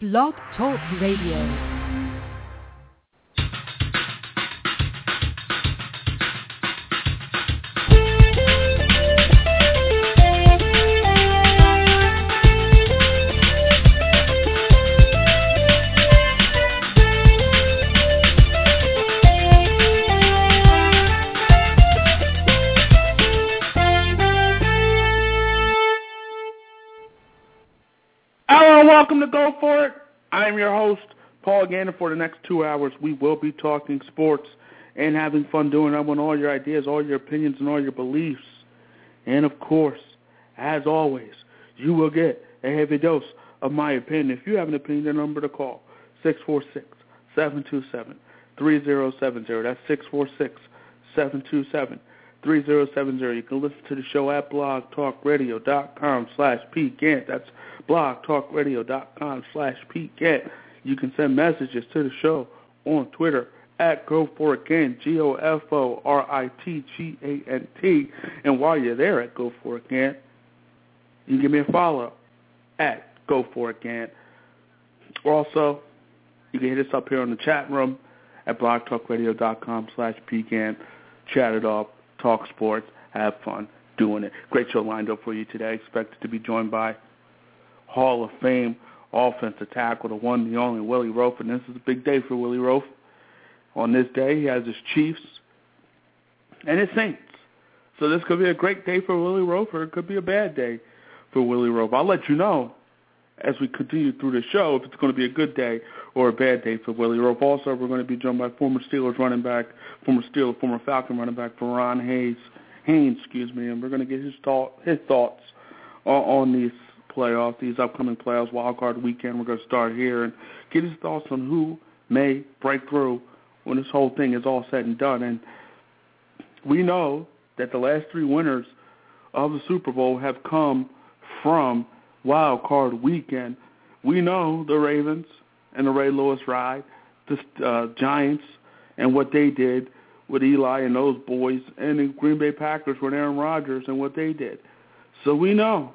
Blog Talk Radio. I'm your host, Paul Gannon. For the next two hours, we will be talking sports and having fun doing it. I want all your ideas, all your opinions, and all your beliefs. And, of course, as always, you will get a heavy dose of my opinion. If you have an opinion, the number to call, 646-727-3070. That's 646-727-3070. You can listen to the show at blogtalkradio.com slash pgant. That's blogtalkradio.com slash pgant. You can send messages to the show on Twitter at Go For Gant, G-O-F-O-R-I-T-G-A-N-T. And while you're there at Go For Gant, you can give me a follow at Go For Gant. Also, you can hit us up here in the chat room at blogtalkradio.com slash pgant. Chat it up, talk sports, have fun doing it. Great show lined up for you today. Expected to be joined by Hall of Fame offensive tackle, the one, the only Willie Roaf, and this is a big day for Willie Roaf. On this day, he has his Chiefs and his Saints. So this could be a great day for Willie Roaf, or it could be a bad day for Willie Roaf. I'll let you know as we continue through the show if it's going to be a good day or a bad day for Willie Roaf. Also, we're going to be joined by former Steelers running back, former Steelers, former Falcon running back, Ron Hayes, Haynes, excuse me, and we're going to get his thought, his thoughts on, on these playoffs, these upcoming playoffs, wild card weekend. We're going to start here and get his thoughts on who may break through when this whole thing is all said and done. And we know that the last three winners of the Super Bowl have come from wild card weekend. We know the Ravens and the Ray Lewis ride, the uh, Giants and what they did with Eli and those boys, and the Green Bay Packers with Aaron Rodgers and what they did. So we know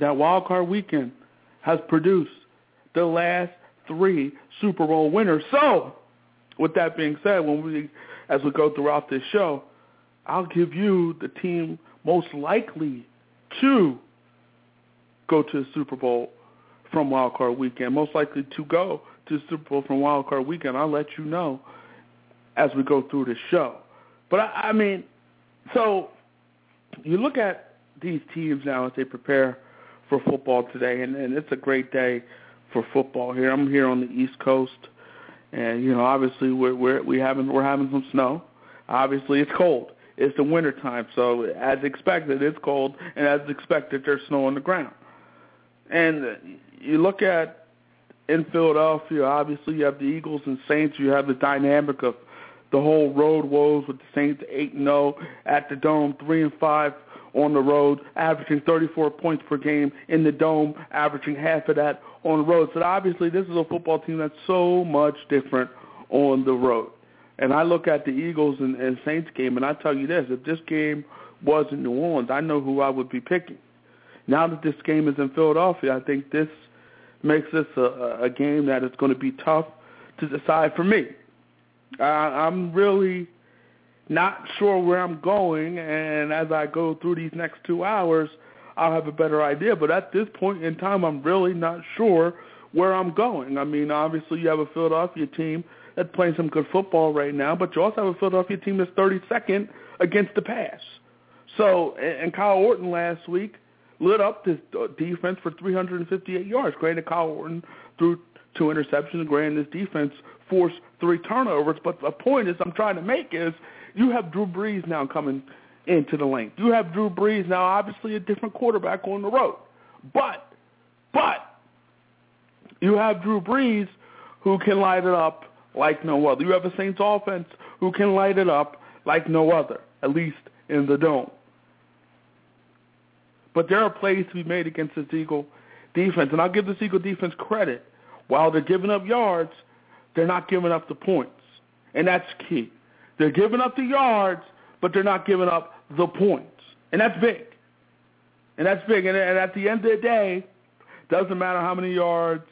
that wild card weekend has produced the last three Super Bowl winners. So, with that being said, when we as we go throughout this show, I'll give you the team most likely to go to the Super Bowl from wild card weekend, most likely to go to the Super Bowl from wild card weekend. I'll let you know as we go through the show. But I, I mean, so you look at these teams now as they prepare for football today, and, and it's a great day for football here. I'm here on the East Coast, and you know, obviously we're we're we having we're having some snow. Obviously, it's cold. It's the winter time, so as expected, it's cold, and as expected, there's snow on the ground. And you look at in Philadelphia, obviously you have the Eagles and Saints. You have the dynamic of the whole road woes with the Saints eight and zero at the Dome, three and five on the road, averaging 34 points per game in the dome, averaging half of that on the road. So obviously this is a football team that's so much different on the road. And I look at the Eagles and, and Saints game, and I tell you this, if this game was in New Orleans, I know who I would be picking. Now that this game is in Philadelphia, I think this makes this a, a game that is going to be tough to decide for me. I, I'm really not sure where I'm going, and as I go through these next two hours, I'll have a better idea. But at this point in time, I'm really not sure where I'm going. I mean, obviously you have a Philadelphia team that's playing some good football right now, but you also have a Philadelphia team that's 32nd against the pass. So, and Kyle Orton last week lit up this defense for 358 yards. Granted, Kyle Orton threw two interceptions. Granted, this defense forced three turnovers. But the point is I'm trying to make is you have Drew Brees now coming into the lane. You have Drew Brees now, obviously a different quarterback on the road. But, but, you have Drew Brees who can light it up like no other. You have a Saints offense who can light it up like no other, at least in the dome. But there are plays to be made against this Eagle defense, and I'll give this Eagle defense credit. While they're giving up yards, they're not giving up the points, and that's key. They're giving up the yards, but they're not giving up the points. And that's big. And that's big. And, and at the end of the day, doesn't matter how many yards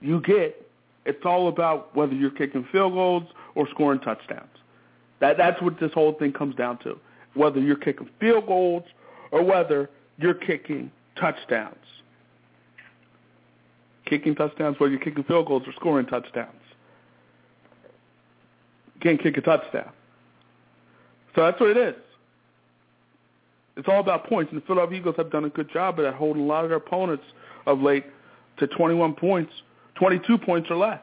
you get, it's all about whether you're kicking field goals or scoring touchdowns. That that's what this whole thing comes down to. Whether you're kicking field goals or whether you're kicking touchdowns. Kicking touchdowns, whether you're kicking field goals or scoring touchdowns. Can't kick a touchdown. So that's what it is. It's all about points, and the Philadelphia Eagles have done a good job of that, holding a lot of their opponents of late to 21 points, 22 points or less.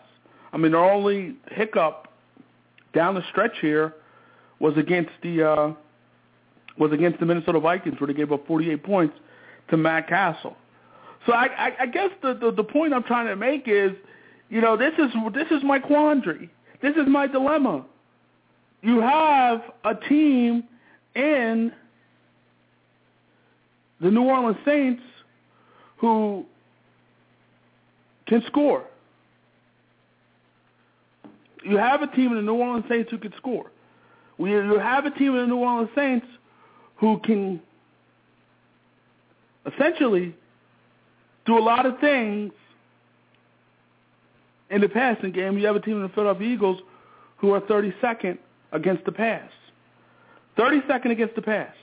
I mean, their only hiccup down the stretch here was against the uh, was against the Minnesota Vikings, where they gave up 48 points to Matt Cassel. So I, I, I guess the, the the point I'm trying to make is, you know, this is this is my quandary. This is my dilemma. You have a team in the New Orleans Saints who can score. You have a team in the New Orleans Saints who can score. You have a team in the New Orleans Saints who can essentially do a lot of things in the passing game. You have a team in the Philadelphia Eagles who are 32nd against the pass. 32nd against the pass.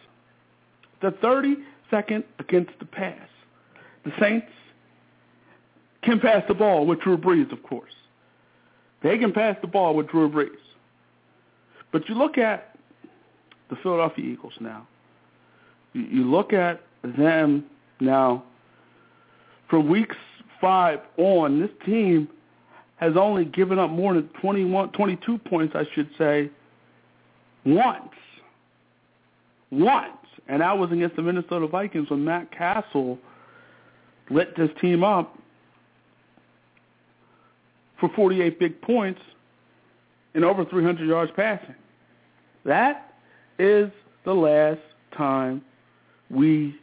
The 32nd against the pass. The Saints can pass the ball with Drew Brees, of course. They can pass the ball with Drew Brees. But you look at the Philadelphia Eagles now. You look at them now. From weeks five on, this team has only given up more than 21, 22 points, I should say, once. Once. And that was against the Minnesota Vikings when Matt Cassel lit this team up for 48 big points and over 300 yards passing. That is the last time we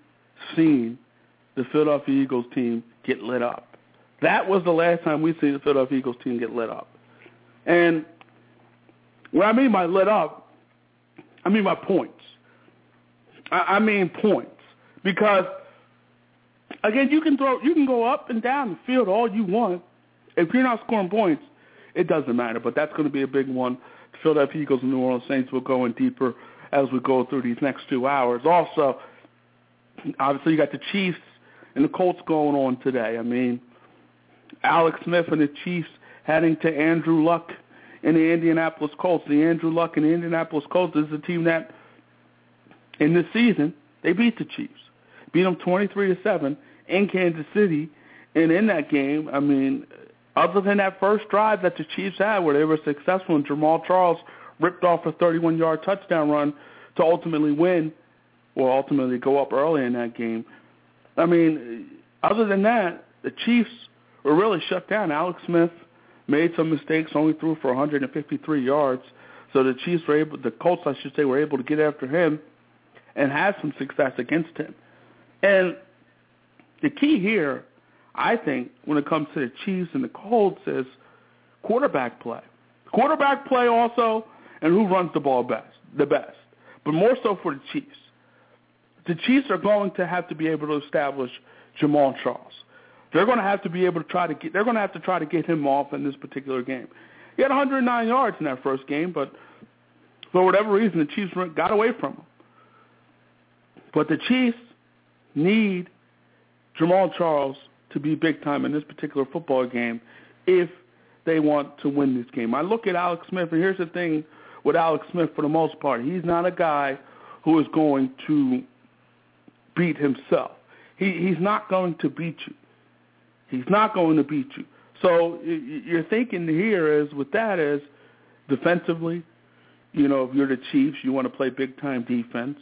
seen the Philadelphia Eagles team get lit up. That was the last time we seen the Philadelphia Eagles team get lit up. And what I mean by lit up, I mean by points. I, I mean points. Because again, you can throw you can go up and down the field all you want. If you're not scoring points, it doesn't matter. But that's going to be a big one. Philadelphia Eagles and New Orleans Saints will go in deeper as we go through these next two hours. Also, obviously you got the Chiefs and the Colts going on today. I mean, Alex Smith and the Chiefs heading to Andrew Luck and the Indianapolis Colts. The Andrew Luck and the Indianapolis Colts is a team that in this season they beat the Chiefs, beat them twenty-three to seven in Kansas City, and in that game, I mean, other than that first drive that the Chiefs had where they were successful and Jamaal Charles ripped off a 31-yard touchdown run to ultimately win or ultimately go up early in that game. I mean, other than that, the Chiefs were really shut down. Alex Smith made some mistakes, only threw for 153 yards. So the Chiefs were able, the Colts, I should say, were able to get after him and had some success against him. And the key here, I think, when it comes to the Chiefs and the Colts is quarterback play. Quarterback play also, and who runs the ball best, the best. But more so for the Chiefs. The Chiefs are going to have to be able to establish Jamaal Charles. They're going to have to be able to try to get. They're going to have to try to get him off in this particular game. He had 109 yards in that first game, but for whatever reason, the Chiefs got away from him. But the Chiefs need Jamaal Charles to be big time in this particular football game if they want to win this game. I look at Alex Smith, and here's the thing with Alex Smith for the most part. He's not a guy who is going to beat himself. He, he's not going to beat you. He's not going to beat you. So you're thinking here is with that is defensively, you know, if you're the Chiefs, you want to play big time defense.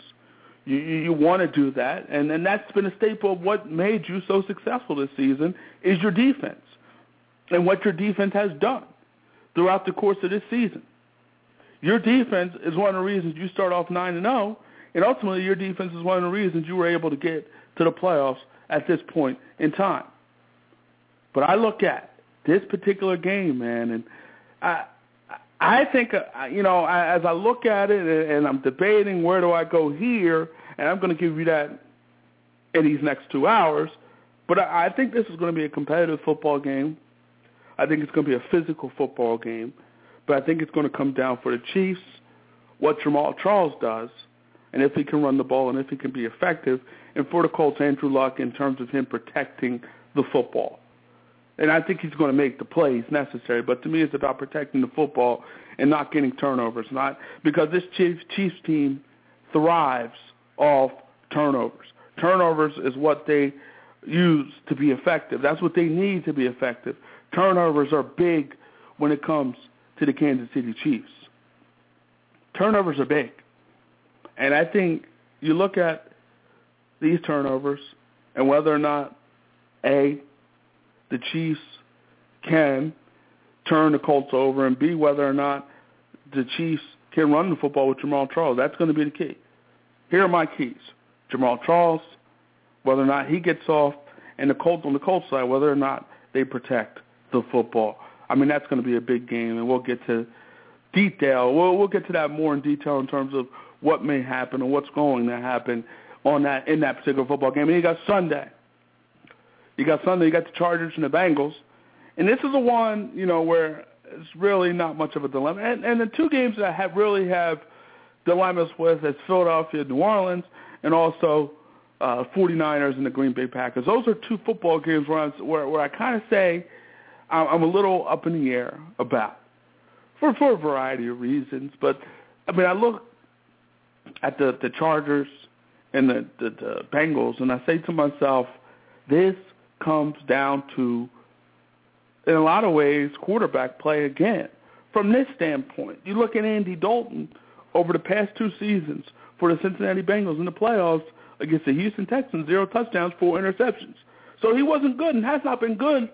You, you want to do that, and and that's been a staple of what made you so successful this season is your defense, and what your defense has done throughout the course of this season. Your defense is one of the reasons you start off nine and zero, oh, and ultimately your defense is one of the reasons you were able to get to the playoffs at this point in time. But I look at this particular game, man, and I I think uh, you know as I look at it and I'm debating where do I go here, and I'm going to give you that in these next two hours. But I think this is going to be a competitive football game. I think it's going to be a physical football game. But I think it's going to come down for the Chiefs what Jamaal Charles does, and if he can run the ball and if he can be effective, and for the Colts, Andrew Luck in terms of him protecting the football. And I think he's going to make the plays necessary. But to me, it's about protecting the football and not getting turnovers. Not because this Chiefs, Chiefs team thrives off turnovers. Turnovers is what they use to be effective. That's what they need to be effective. Turnovers are big when it comes to the Kansas City Chiefs. Turnovers are big. And I think you look at these turnovers and whether or not, A, the Chiefs can turn the Colts over, and B, whether or not the Chiefs can run the football with Jamaal Charles. That's going to be the key. Here are my keys. Jamaal Charles, whether or not he gets off, and the Colts on the Colts side, whether or not they protect the football. I mean, that's going to be a big game, and we'll get to detail. We'll, we'll get to that more in detail in terms of what may happen and what's going to happen on that in that particular football game. And you got Sunday. You got Sunday. You got the Chargers and the Bengals, and this is the one you know where it's really not much of a dilemma. And, and the two games that I have really have dilemmas with is Philadelphia, New Orleans, and also uh, 49ers and the Green Bay Packers. Those are two football games where, I'm, where, where I kind of say I'm, I'm a little up in the air about for for a variety of reasons. But I mean, I look at the the Chargers and the, the the Bengals, and I say to myself, this comes down to, in a lot of ways, quarterback play again. From this standpoint, you look at Andy Dalton over the past two seasons for the Cincinnati Bengals in the playoffs against the Houston Texans, zero touchdowns, four interceptions. So he wasn't good and has not been good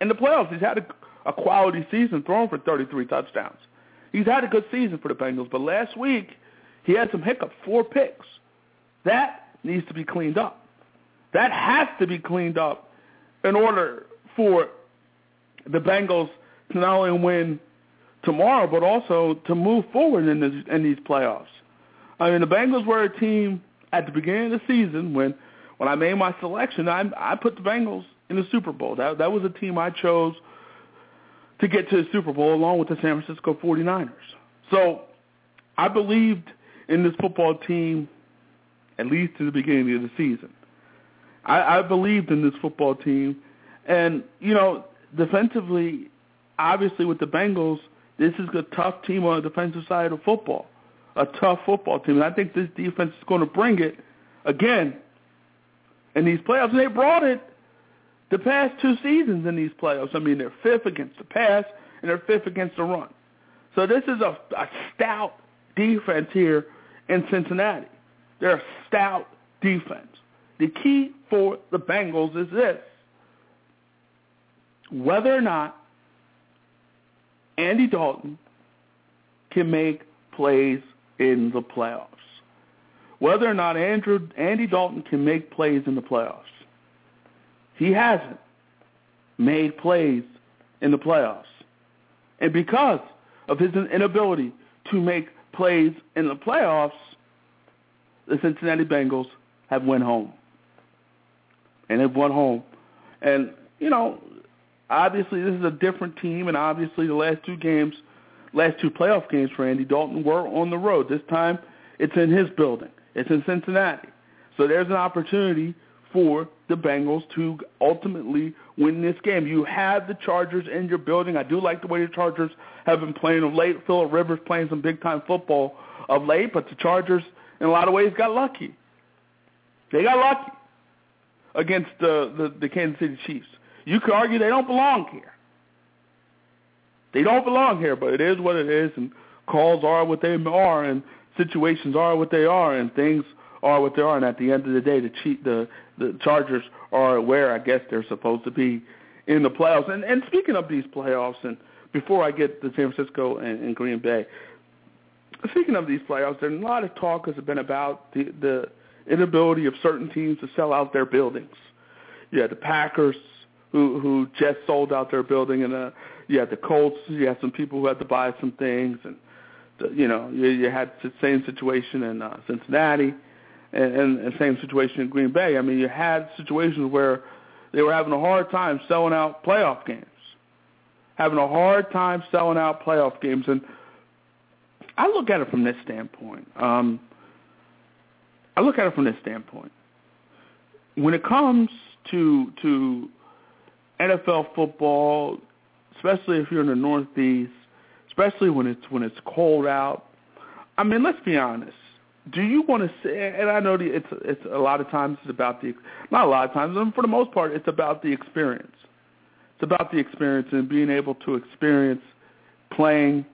in the playoffs. He's had a, a quality season, throwing for 33 touchdowns. He's had a good season for the Bengals, but last week he had some hiccups, four picks. That needs to be cleaned up. That has to be cleaned up in order for the Bengals to not only win tomorrow, but also to move forward in, this, in these playoffs. I mean, the Bengals were a team at the beginning of the season when when I made my selection. I I put the Bengals in the Super Bowl. That that was a team I chose to get to the Super Bowl along with the San Francisco 49ers. So I believed in this football team at least to the beginning of the season. I, I believed in this football team, and you know, defensively, obviously with the Bengals, this is a tough team on the defensive side of football, a tough football team, and I think this defense is going to bring it again in these playoffs. And they brought it the past two seasons in these playoffs. I mean, they're fifth against the pass and they're fifth against the run. So this is a, a stout defense here in Cincinnati. They're a stout defense. The key for the Bengals is this. Whether or not Andy Dalton can make plays in the playoffs. Whether or not Andrew, Andy Dalton can make plays in the playoffs. He hasn't made plays in the playoffs. And because of his inability to make plays in the playoffs, the Cincinnati Bengals have went home. And they've won home. And, you know, obviously this is a different team, and obviously the last two games, last two playoff games for Andy Dalton were on the road. This time it's in his building. It's in Cincinnati. So there's an opportunity for the Bengals to ultimately win this game. You have the Chargers in your building. I do like the way the Chargers have been playing of late. Philip Rivers playing some big-time football of late, but the Chargers, in a lot of ways, got lucky. They got lucky against the, the, the Kansas City Chiefs. You could argue they don't belong here. They don't belong here, but it is what it is, and calls are what they are, and situations are what they are, and things are what they are. And at the end of the day, the cheat, the the Chargers are where I guess they're supposed to be in the playoffs. And and speaking of these playoffs, and before I get to San Francisco and, and Green Bay, speaking of these playoffs, there's a lot of talk has been about the the inability of certain teams to sell out their buildings. You had the Packers who who just sold out their building, and uh, you had the Colts. You had some people who had to buy some things, and the, you know you, you had the same situation in uh, Cincinnati and, and, and same situation in Green Bay. I mean, you had situations where they were having a hard time selling out playoff games. having a hard time selling out playoff games. And I look at it from this standpoint. Um, I look at it from this standpoint. When it comes to to NFL football, especially if you're in the Northeast, especially when it's when it's cold out. I mean, let's be honest. Do you want to say? And I know it's it's a lot of times it's about the not a lot of times, and for the most part, it's about the experience. It's about the experience and being able to experience playing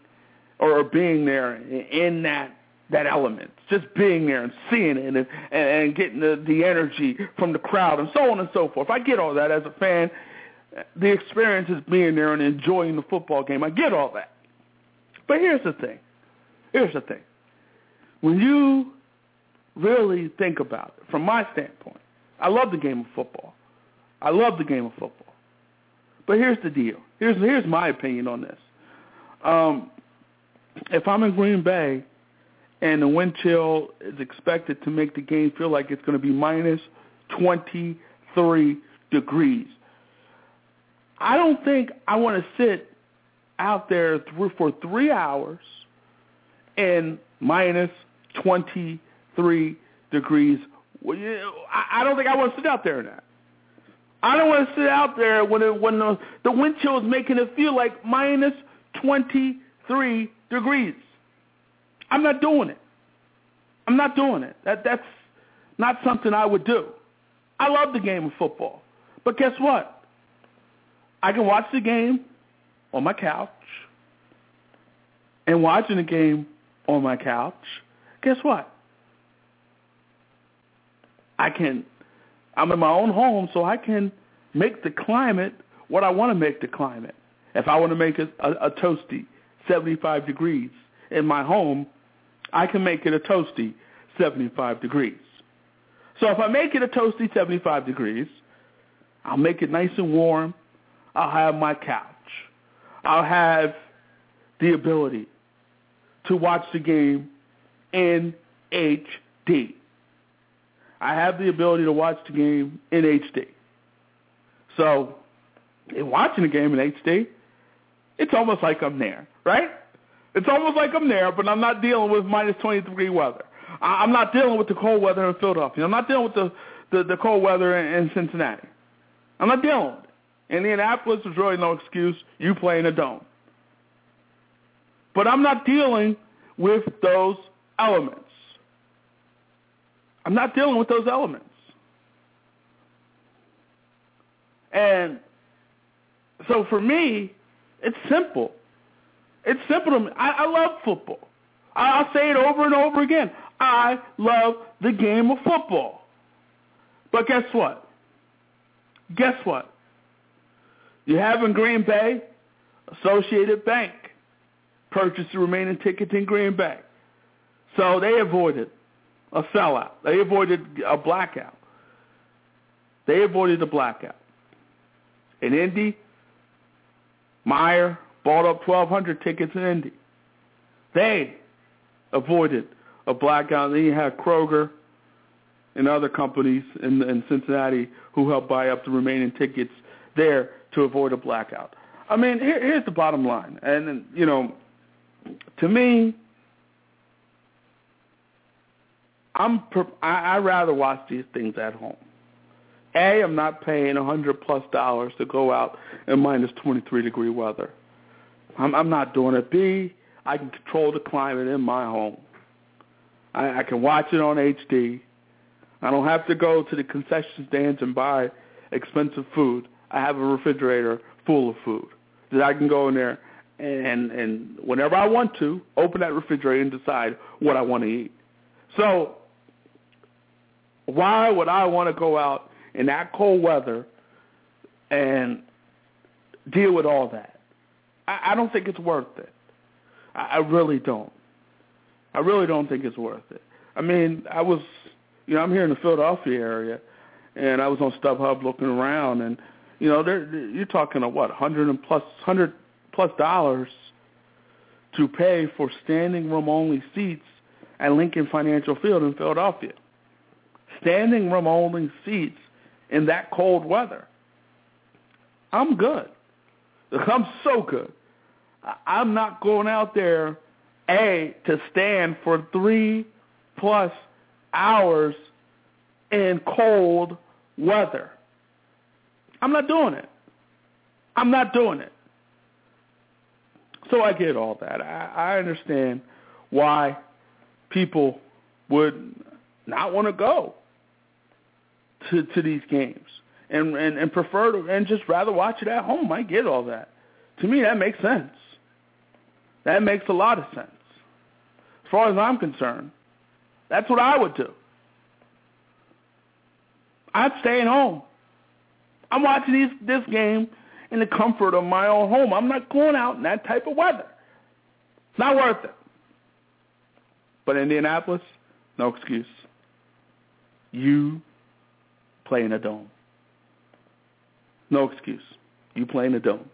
or being there in that that element, just being there and seeing it and, and, and getting the, the energy from the crowd and so on and so forth. I get all that as a fan. The experience is being there and enjoying the football game. I get all that. But here's the thing. Here's the thing. When you really think about it, from my standpoint, I love the game of football. I love the game of football. But here's the deal. Here's here's my opinion on this. Um, if I'm in Green Bay and the wind chill is expected to make the game feel like it's going to be minus 23 degrees, I don't think I want to sit out there for three hours in minus 23 degrees. I don't think I want to sit out there in that. I don't want to sit out there when it, when the, the wind chill is making it feel like minus 23 degrees. I'm not doing it. I'm not doing it. That that's not something I would do. I love the game of football. But guess what? I can watch the game on my couch and watching the game on my couch. Guess what? I can I'm in my own home so I can make the climate what I want to make the climate. If I want to make it a, a toasty 75 degrees in my home, I can make it a toasty 75 degrees. So if I make it a toasty 75 degrees, I'll make it nice and warm. I'll have my couch. I'll have the ability to watch the game in HD. I have the ability to watch the game in HD. So in watching the game in HD, it's almost like I'm there, right? It's almost like I'm there, but I'm not dealing with minus 20 degree weather. I'm not dealing with the cold weather in Philadelphia. I'm not dealing with the, the, the cold weather in, in Cincinnati. I'm not dealing with it. Indianapolis is really no excuse. You play in a dome. But I'm not dealing with those elements. I'm not dealing with those elements. And so for me, it's simple. It's simple to me. I, I love football. I'll say it over and over again. I love the game of football. But guess what? Guess what? You have in Green Bay, Associated Bank purchased the remaining tickets in Green Bay. So they avoided a sellout. They avoided a blackout. They avoided a blackout. In Indy, Meijer bought up 1,200 tickets in Indy. They avoided a blackout. And then you had Kroger and other companies in, in Cincinnati who helped buy up the remaining tickets there to avoid a blackout. I mean, here, here's the bottom line. And, you know, to me, I'm I, I rather watch these things at home. A, I'm not paying hundred plus dollars to go out in minus 23 degree weather. I'm, I'm not doing it. B, I can control the climate in my home. I, I can watch it on HD. I don't have to go to the concession stands and buy expensive food. I have a refrigerator full of food that I can go in there and and whenever I want to, open that refrigerator and decide what I want to eat. So why would I want to go out in that cold weather and deal with all that? I, I don't think it's worth it. I, I really don't. I really don't think it's worth it. I mean, I was, you know, I'm here in the Philadelphia area, and I was on StubHub looking around, and you know, they're, you're talking a what, hundred and plus, hundred plus dollars to pay for standing room only seats at Lincoln Financial Field in Philadelphia. Standing room only seats in that cold weather. I'm good. I'm so good. I'm not going out there, A, to stand for three plus hours in cold weather. I'm not doing it. I'm not doing it. So I get all that. I, I understand why people would not want to go to to these games and, and and prefer to and just rather watch it at home. I get all that. To me, that makes sense. That makes a lot of sense. As far as I'm concerned, that's what I would do. I'd stay at home. I'm watching these, this game in the comfort of my own home. I'm not going out in that type of weather. It's not worth it. But Indianapolis, no excuse. You play in a dome. No excuse. You play in a dome.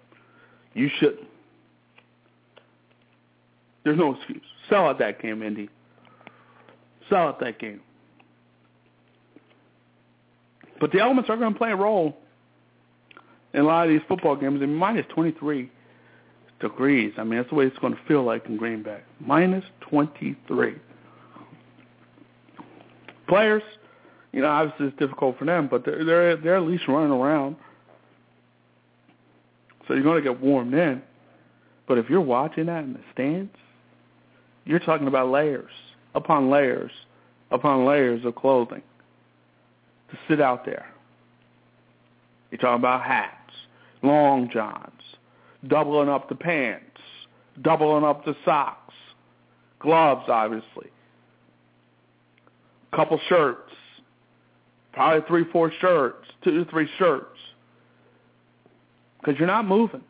You should. There's no excuse. Sell out that game, Indy. Sell out that game. But the elements are going to play a role in a lot of these football games. And minus 23 degrees. I mean, that's the way it's going to feel like in Green Bay. Minus 23. Players, you know, obviously it's difficult for them, but they're they're, they're at least running around. So you're going to get warmed in. But if you're watching that in the stands, you're talking about layers upon layers upon layers of clothing to sit out there. You're talking about hats, long johns, doubling up the pants, doubling up the socks, gloves, obviously, couple shirts, probably three, four shirts, two to three shirts, because you're not moving.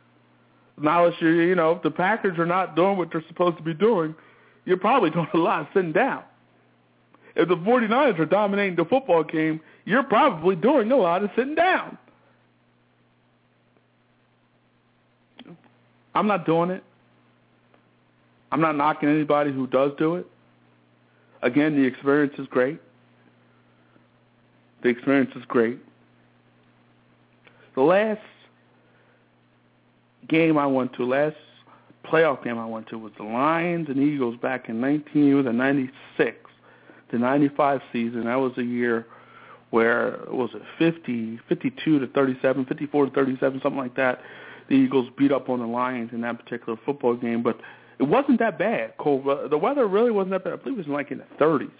Now, unless you, you know, if the Packers are not doing what they're supposed to be doing, you're probably doing a lot of sitting down. If the 49ers are dominating the football game, you're probably doing a lot of sitting down. I'm not doing it. I'm not knocking anybody who does do it. Again, the experience is great. The experience is great. The last game I went to, last playoff game I went to was the Lions and Eagles back in 19 it was 96 to 95 season. That was a year where was it 50, 52 to 37, 54 to 37, something like that. The Eagles beat up on the Lions in that particular football game, but it wasn't that bad. Cold, the weather really wasn't that bad. I believe it was like in the 30s. It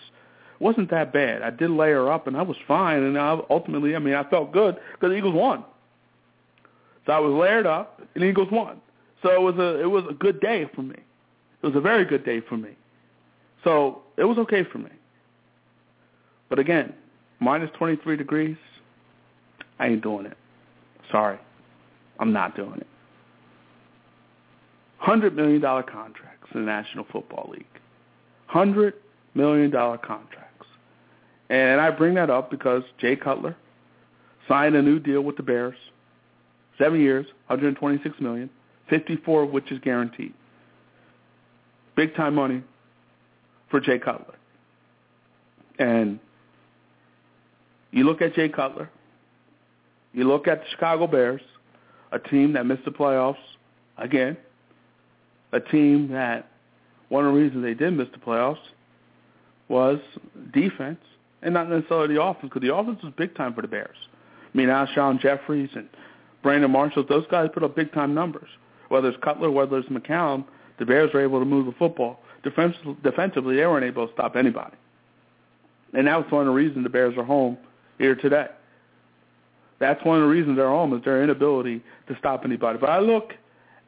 wasn't that bad. I did layer up, and I was fine. And I, ultimately, I mean, I felt good because the Eagles won. So I was layered up, and the Eagles won. So it was a it was a good day for me. It was a very good day for me. So it was okay for me. But again, minus 23 degrees, I ain't doing it. Sorry. I'm not doing it. $100 million contracts in the National Football League. $100 million contracts. And I bring that up because Jay Cutler signed a new deal with the Bears. Seven years, $126 million, 54 of which is guaranteed. Big time money for Jay Cutler. And you look at Jay Cutler, you look at the Chicago Bears, a team that missed the playoffs again, a team that one of the reasons they did miss the playoffs was defense and not necessarily the offense because the offense was big time for the Bears. I mean, Alshon Jeffries and Brandon Marshall, those guys put up big time numbers. Whether it's Cutler, whether it's McCown, the Bears were able to move the football. Defensively, they weren't able to stop anybody. And that was one of the reasons the Bears are home here today. That's one of the reasons they're home is their inability to stop anybody. But I look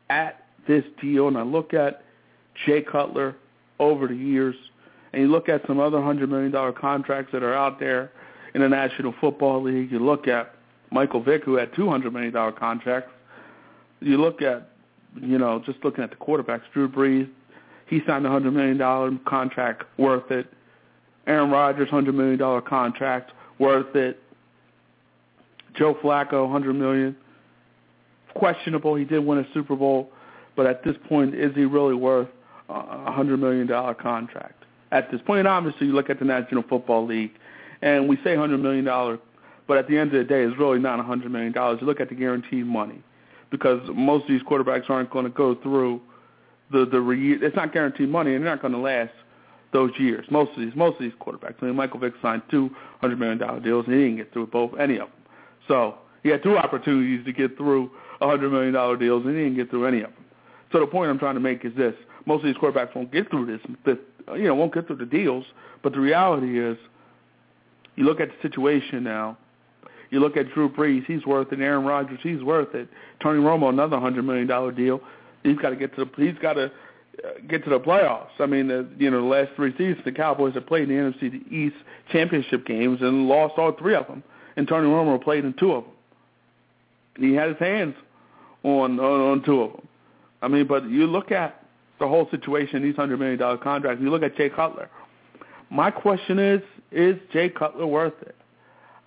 at this deal and I look at Jay Cutler over the years and you look at some other $100 million contracts that are out there in the National Football League. You look at Michael Vick, who had $200 million contracts. You look at, you know, just looking at the quarterbacks, Drew Brees, he signed a $100 million contract, worth it. Aaron Rodgers, $100 million contract, worth it. Joe Flacco, 100 million. Questionable. He did win a Super Bowl, but at this point, is he really worth a hundred million dollar contract? At this point, and obviously, you look at the National Football League, and we say hundred million dollar, but at the end of the day, it's really not a hundred million dollars. You look at the guaranteed money. Because most of these quarterbacks aren't going to go through the the re- it's not guaranteed money and they're not going to last those years. Most of these most of these quarterbacks. I mean, Michael Vick signed two hundred million dollar deals and he didn't get through both any of them. So he had two opportunities to get through a hundred million dollar deals and he didn't get through any of them. So the point I'm trying to make is this: most of these quarterbacks won't get through this, this you know, won't get through the deals. But the reality is, you look at the situation now. You look at Drew Brees; he's worth it. Aaron Rodgers; he's worth it. Tony Romo, another hundred million dollar deal. He's got to get to the. He's got to uh, get to the playoffs. I mean, the, you know, the last three seasons, the Cowboys have played in the NFC East championship games and lost all three of them. And Tony Romo played in two of them. He had his hands on on, on two of them. I mean, but you look at the whole situation, these hundred million dollar contracts. You look at Jay Cutler. My question is: Is Jay Cutler worth it?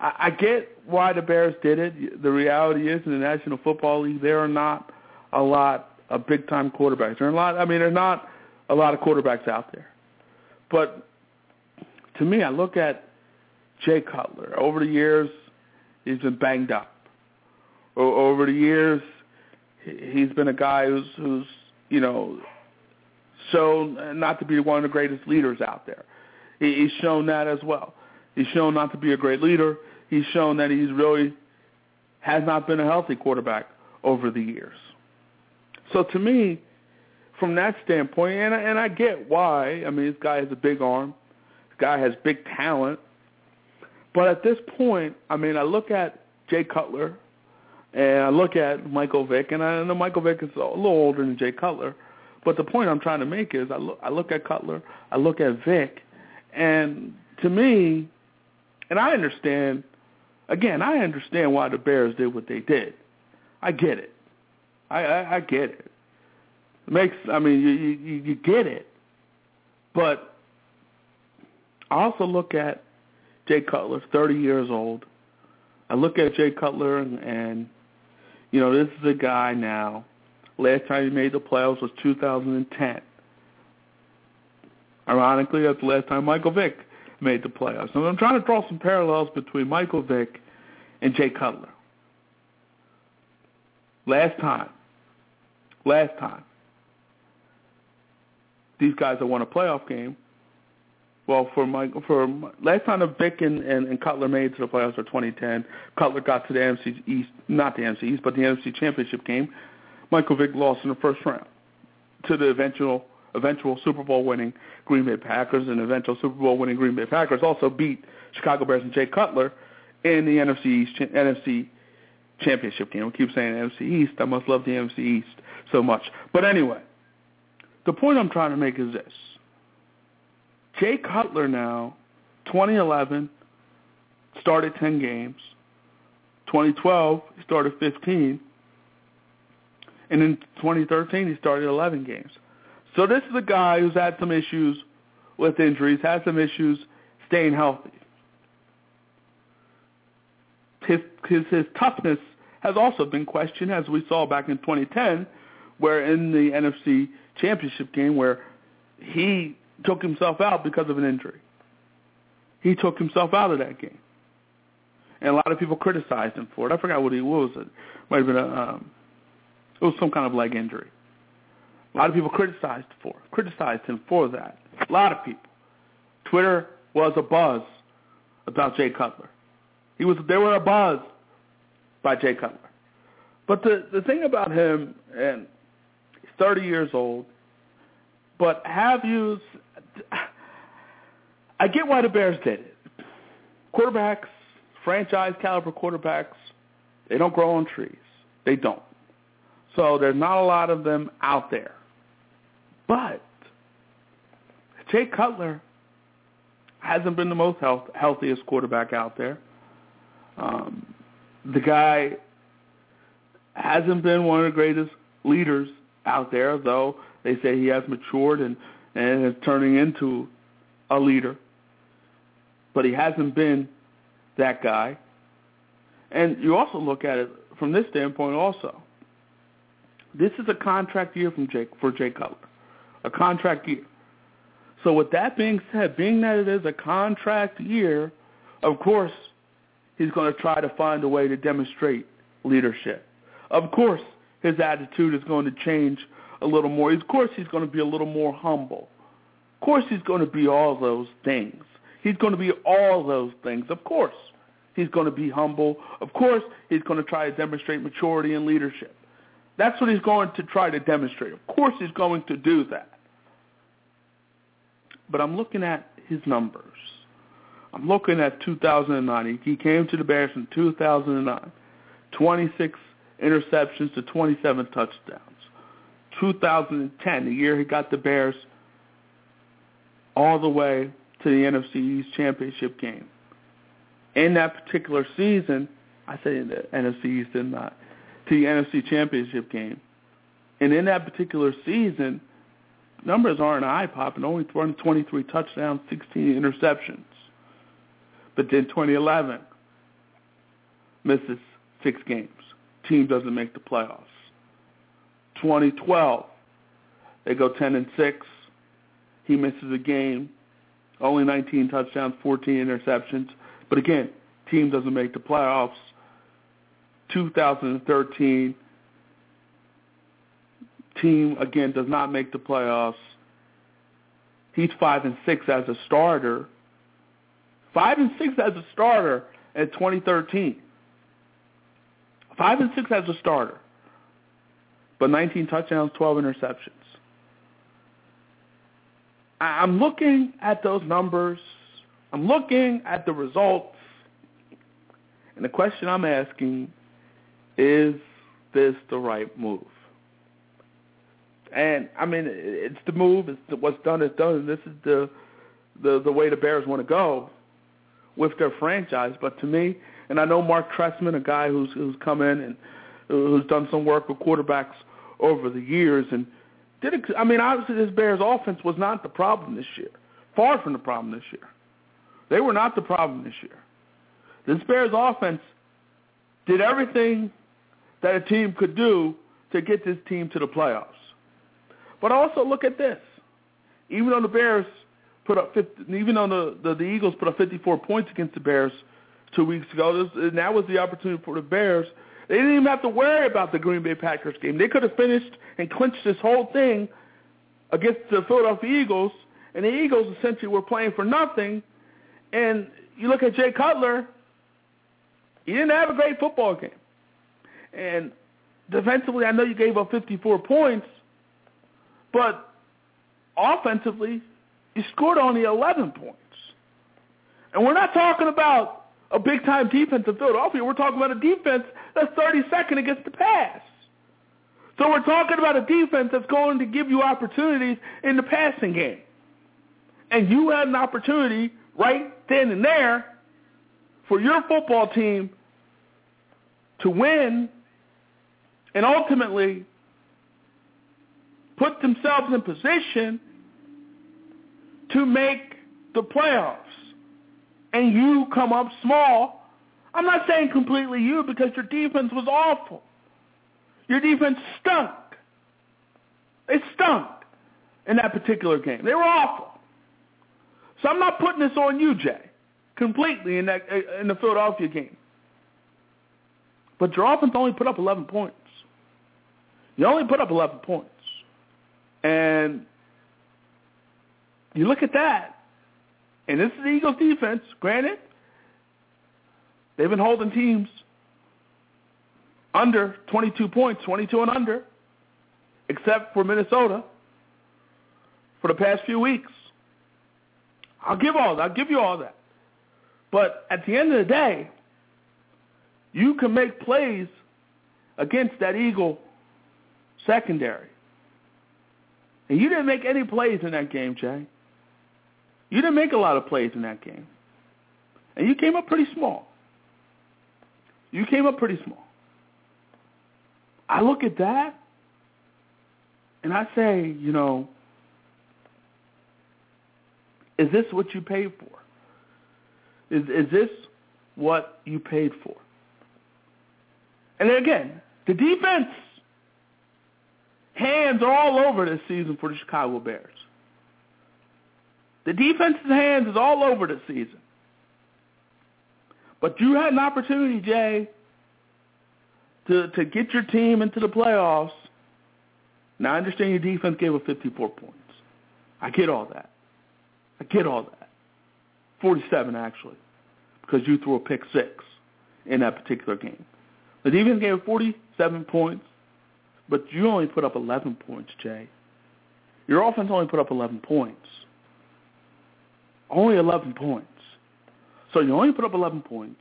I, get why the Bears did it. The reality is, in the National Football League, there are not a lot of big time quarterbacks. There are a lot. I mean, there are not a lot of quarterbacks out there. But to me, I look at Jay Cutler. Over the years, he's been banged up. Over the years, he's been a guy who's who's you know shown not to be one of the greatest leaders out there. He, he's shown that as well. He's shown not to be a great leader. He's shown that he's really has not been a healthy quarterback over the years. So to me, from that standpoint, and I, and I get why. I mean, this guy has a big arm. This guy has big talent. But at this point, I mean, I look at Jay Cutler, and I look at Michael Vick, and I know Michael Vick is a little older than Jay Cutler. But the point I'm trying to make is I look, I look at Cutler, I look at Vick, and to me, and I understand, again, I understand why the Bears did what they did. I get it. I, I, I get it. it. Makes I mean you, you you get it, but I also look at Jay Cutler, 30 years old. I look at Jay Cutler and, and you know this is a guy now. Last time he made the playoffs was 2010. Ironically, that's the last time Michael Vick made the playoffs. And I'm trying to draw some parallels between Michael Vick and Jay Cutler. Last time, last time, these guys have won a playoff game. Well, for my for last time the Vick and, and, and Cutler made to the playoffs for 2010, Cutler got to the NFC East, not the NFC East, but the NFC Championship game. Michael Vick lost in the first round to the eventual eventual Super Bowl winning Green Bay Packers, and eventual Super Bowl winning Green Bay Packers also beat Chicago Bears and Jay Cutler in the NFC East, NFC championship game. I keep saying NFC East. I must love the NFC East so much. But anyway, the point I'm trying to make is this. Jay Cutler now, 2011, started 10 games. 2012, he started 15. And in 2013, he started 11 games. So this is a guy who's had some issues with injuries, had some issues staying healthy. His, his, his toughness has also been questioned, as we saw back in 2010, where in the NFC Championship game, where he took himself out because of an injury. He took himself out of that game, and a lot of people criticized him for it. I forgot what he was. It might have been a, um, it was some kind of leg injury. A lot of people criticized for criticized him for that. A lot of people. Twitter was a buzz about Jay Cutler. He was they were a buzz by Jay Cutler. But the the thing about him, and he's 30 years old, but have you? I get why the Bears did it. Quarterbacks, franchise caliber quarterbacks, they don't grow on trees. They don't. So there's not a lot of them out there. But Jay Cutler hasn't been the most health, healthiest quarterback out there. Um, the guy hasn't been one of the greatest leaders out there, though they say he has matured and, and is turning into a leader. But he hasn't been that guy. And you also look at it from this standpoint also. This is a contract year from Jake, for Jay Cutler a contract year. So with that being said, being that it is a contract year, of course, he's going to try to find a way to demonstrate leadership. Of course, his attitude is going to change a little more. Of course, he's going to be a little more humble. Of course, he's going to be all those things. He's going to be all those things. Of course, he's going to be humble. Of course, he's going to try to demonstrate maturity and leadership. That's what he's going to try to demonstrate. Of course, he's going to do that. But I'm looking at his numbers. I'm looking at 2009. He came to the Bears in 2009. 26 interceptions to 27 touchdowns. 2010, the year he got the Bears all the way to the NFC East Championship game. In that particular season, I say in the NFC East and not to the NFC Championship game. And in that particular season, numbers aren't eye-popping, only throwing 23 touchdowns, 16 interceptions. But then 2011, misses six games. Team doesn't make the playoffs. 2012, they go 10 and 6. He misses a game, only 19 touchdowns, 14 interceptions. But again, team doesn't make the playoffs. 2013, team again does not make the playoffs. He's five and six as a starter. Five and six as a starter in 2013. Five and six as a starter, but 19 touchdowns, 12 interceptions. I'm looking at those numbers. I'm looking at the results. And the question I'm asking, is this the right move? And I mean, it's the move. It's the, what's done is done. And this is the, the the way the Bears want to go with their franchise. But to me, and I know Mark Trestman, a guy who's who's come in and who's done some work with quarterbacks over the years, and did I mean, obviously this Bears offense was not the problem this year. Far from the problem this year. They were not the problem this year. This Bears offense did everything that a team could do to get this team to the playoffs. But also look at this. Even though the Bears put up 50, even though the, the, the Eagles put up 54 points against the Bears two weeks ago, this, and that was the opportunity for the Bears. They didn't even have to worry about the Green Bay Packers game. They could have finished and clinched this whole thing against the Philadelphia Eagles, and the Eagles essentially were playing for nothing. And you look at Jay Cutler, he didn't have a great football game. And defensively, I know you gave up 54 points, but offensively, he scored only 11 points. And we're not talking about a big-time defense in Philadelphia. We're talking about a defense that's 32nd against the pass. So we're talking about a defense that's going to give you opportunities in the passing game. And you had an opportunity right then and there for your football team to win and ultimately put themselves in position to make the playoffs. And you come up small. I'm not saying completely you because your defense was awful. Your defense stunk. They stunk in that particular game. They were awful. So I'm not putting this on you, Jay, completely in that in the Philadelphia game. But your offense only put up 11 points. You only put up 11 points. And you look at that, and this is the Eagles' defense. Granted, they've been holding teams under 22 points, 22 and under, except for Minnesota for the past few weeks. I'll give all that. I'll give you all that. But at the end of the day, you can make plays against that Eagle secondary. And you didn't make any plays in that game, Jay. You didn't make a lot of plays in that game. And you came up pretty small. You came up pretty small. I look at that and I say, you know, is this what you paid for? Is is this what you paid for? And again, the defense hands all over this season for the Chicago Bears. The defense's hands is all over this season. But you had an opportunity, Jay, to to get your team into the playoffs. Now I understand your defense gave up 54 points. I get all that. I get all that. 47 actually, because you threw a pick six in that particular game. The defense gave up 47 points, but you only put up 11 points, Jay. Your offense only put up 11 points. Only 11 points. So you only put up 11 points.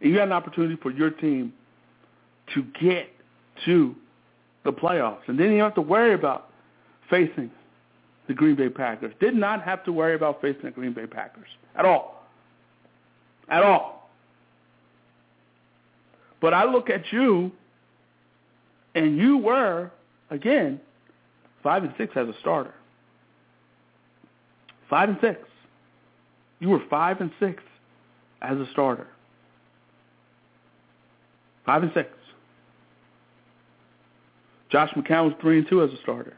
And you had an opportunity for your team to get to the playoffs. And then you have to worry about facing the Green Bay Packers. Did not have to worry about facing the Green Bay Packers at all. At all. But I look at you, and you were, again, 5 and 6 as a starter. 5 and 6. You were 5 and 6 as a starter. 5 and 6. Josh McCown was 3 and 2 as a starter.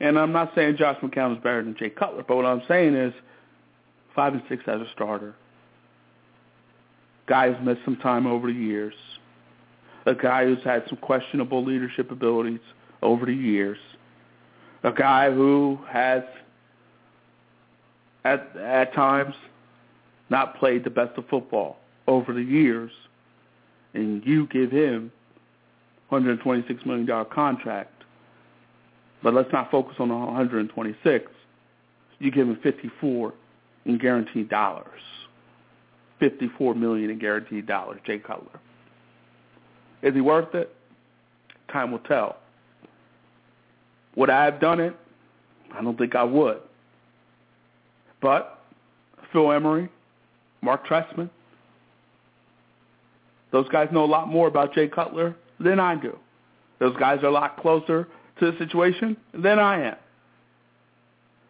And I'm not saying Josh McCown is better than Jay Cutler, but what I'm saying is 5 and 6 as a starter. Guy who's missed some time over the years. A guy who's had some questionable leadership abilities over the years. A guy who has at at times not played the best of football over the years, and you give him $126 million contract, but let's not focus on the 126. You give him 54 in guaranteed dollars. 54 million in guaranteed dollars, Jay Cutler. Is he worth it? Time will tell. Would I have done it? I don't think I would. But Phil Emery, Mark Trestman, those guys know a lot more about Jay Cutler than I do. Those guys are a lot closer to the situation than I am.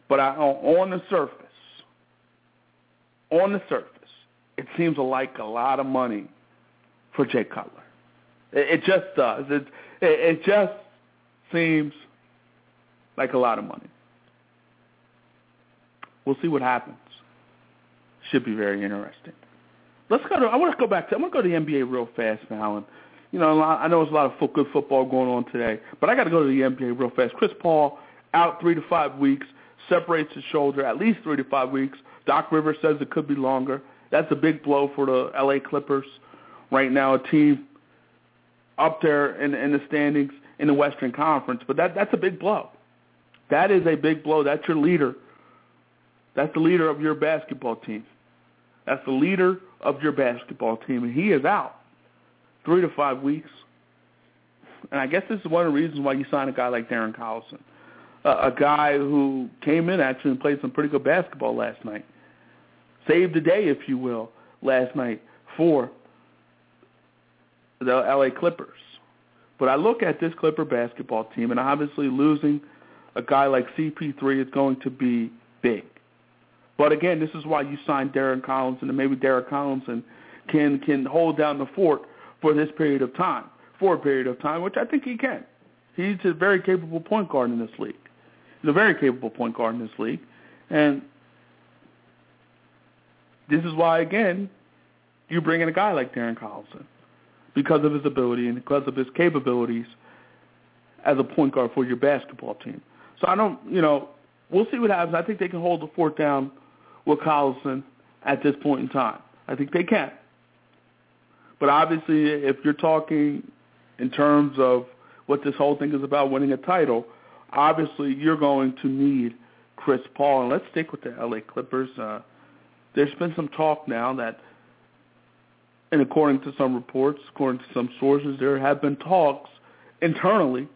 But I, on the surface, on the surface, it seems like a lot of money for Jay Cutler. It, it just does. It, it, it just seems like a lot of money. We'll see what happens. Should be very interesting. Let's go to. I want to go back to. I want to go to the NBA real fast now, and you know, I know there's a lot of good football going on today, but I got to go to the NBA real fast. Chris Paul out three to five weeks, separates his shoulder at least three to five weeks. Doc Rivers says it could be longer. That's a big blow for the LA Clippers right now, a team up there in, in the standings in the Western Conference. But that that's a big blow. That is a big blow. That's your leader. That's the leader of your basketball team. That's the leader of your basketball team, and he is out three to five weeks. And I guess this is one of the reasons why you sign a guy like Darren Collison, uh, a guy who came in actually and played some pretty good basketball last night, saved the day, if you will, last night for the LA Clippers. But I look at this Clipper basketball team, and obviously losing a guy like CP3 is going to be big. But again, this is why you signed Darren Collison, and maybe Darren Collison can can hold down the fort for this period of time, for a period of time, which I think he can. He's a very capable point guard in this league. He's a very capable point guard in this league. And this is why, again, you bring in a guy like Darren Collison because of his ability and because of his capabilities as a point guard for your basketball team. So I don't, you know, we'll see what happens. I think they can hold the fort down with Collison at this point in time. I think they can. But obviously, if you're talking in terms of what this whole thing is about, winning a title, obviously you're going to need Chris Paul. And let's stick with the LA Clippers. Uh, there's been some talk now that, and according to some reports, according to some sources, there have been talks internally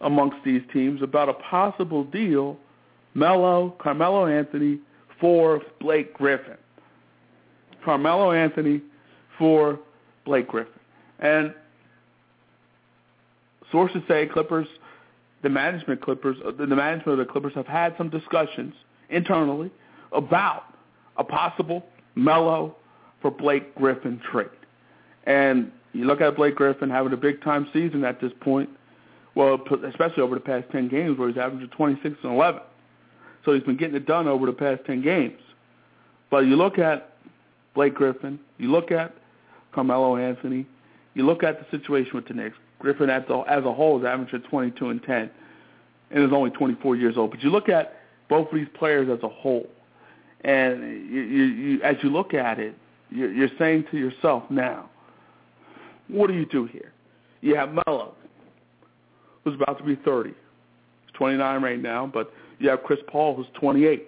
amongst these teams about a possible deal, Melo, Carmelo Anthony for Blake Griffin. Carmelo Anthony for Blake Griffin. And sources say Clippers, the management Clippers, uh, the management of the Clippers have had some discussions internally about a possible Melo for Blake Griffin trade. And you look at Blake Griffin having a big time season at this point. Well, especially over the past 10 games where he's averaging 26 and 11. So he's been getting it done over the past 10 games. But you look at Blake Griffin, you look at Carmelo Anthony, You look at the situation with the Knicks. Griffin as a, as a whole is averaging 22 and 10 and is only 24 years old. But you look at both of these players as a whole, and you, you, you, as you look at it, you're, saying to yourself now, what do you do here? You have Melo, who's about to be 30. He's 29 right now, but you have Chris Paul, who's 28.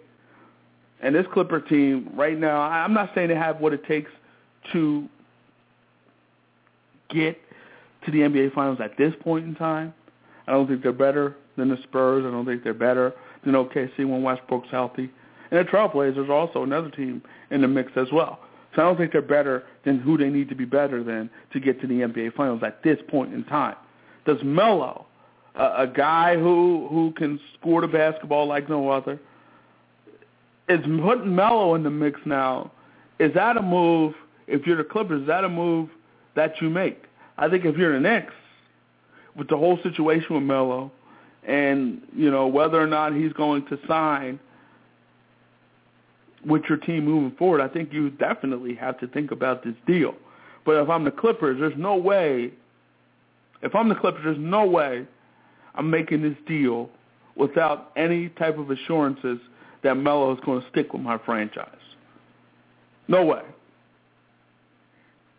And this Clipper team right now, I'm not saying they have what it takes to get to the NBA Finals at this point in time. I don't think they're better than the Spurs. I don't think they're better than OKC when Westbrook's healthy. And the Trailblazers are also another team in the mix as well. So I don't think they're better than who they need to be better than to get to the NBA Finals at this point in time. Does Melo, a, a guy who who can score the basketball like no other, is putting Melo in the mix now? Is that a move? If you're the Clippers, is that a move that you make? I think if you're the Knicks, with the whole situation with Melo, and you know whether or not he's going to sign with your team moving forward, I think you definitely have to think about this deal. But if I'm the Clippers, there's no way. If I'm the Clippers, there's no way I'm making this deal without any type of assurances that Melo is going to stick with my franchise. No way.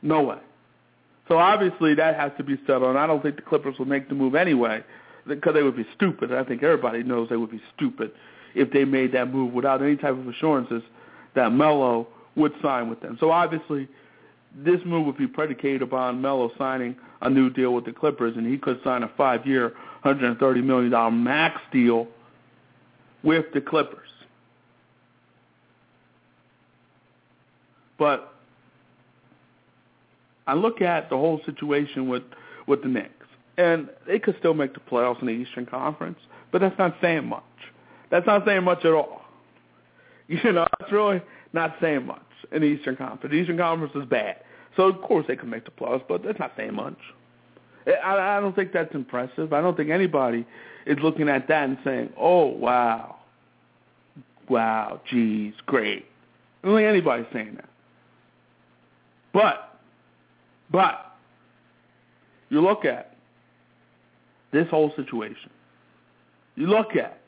No way. So obviously that has to be settled, and I don't think the Clippers will make the move anyway because they would be stupid. I think everybody knows they would be stupid if they made that move without any type of assurances that Melo would sign with them. So obviously this move would be predicated upon Melo signing a new deal with the Clippers, and he could sign a five-year, $130 million max deal with the Clippers. But I look at the whole situation with with the Knicks, and they could still make the playoffs in the Eastern Conference, but that's not saying much. That's not saying much at all. You know, that's really not saying much in the Eastern Conference. The Eastern Conference is bad, so of course they can make the playoffs, but that's not saying much. I, I don't think that's impressive. I don't think anybody is looking at that and saying, "Oh, wow, wow, geez, great." I don't think anybody's saying that. But but you look at this whole situation. You look at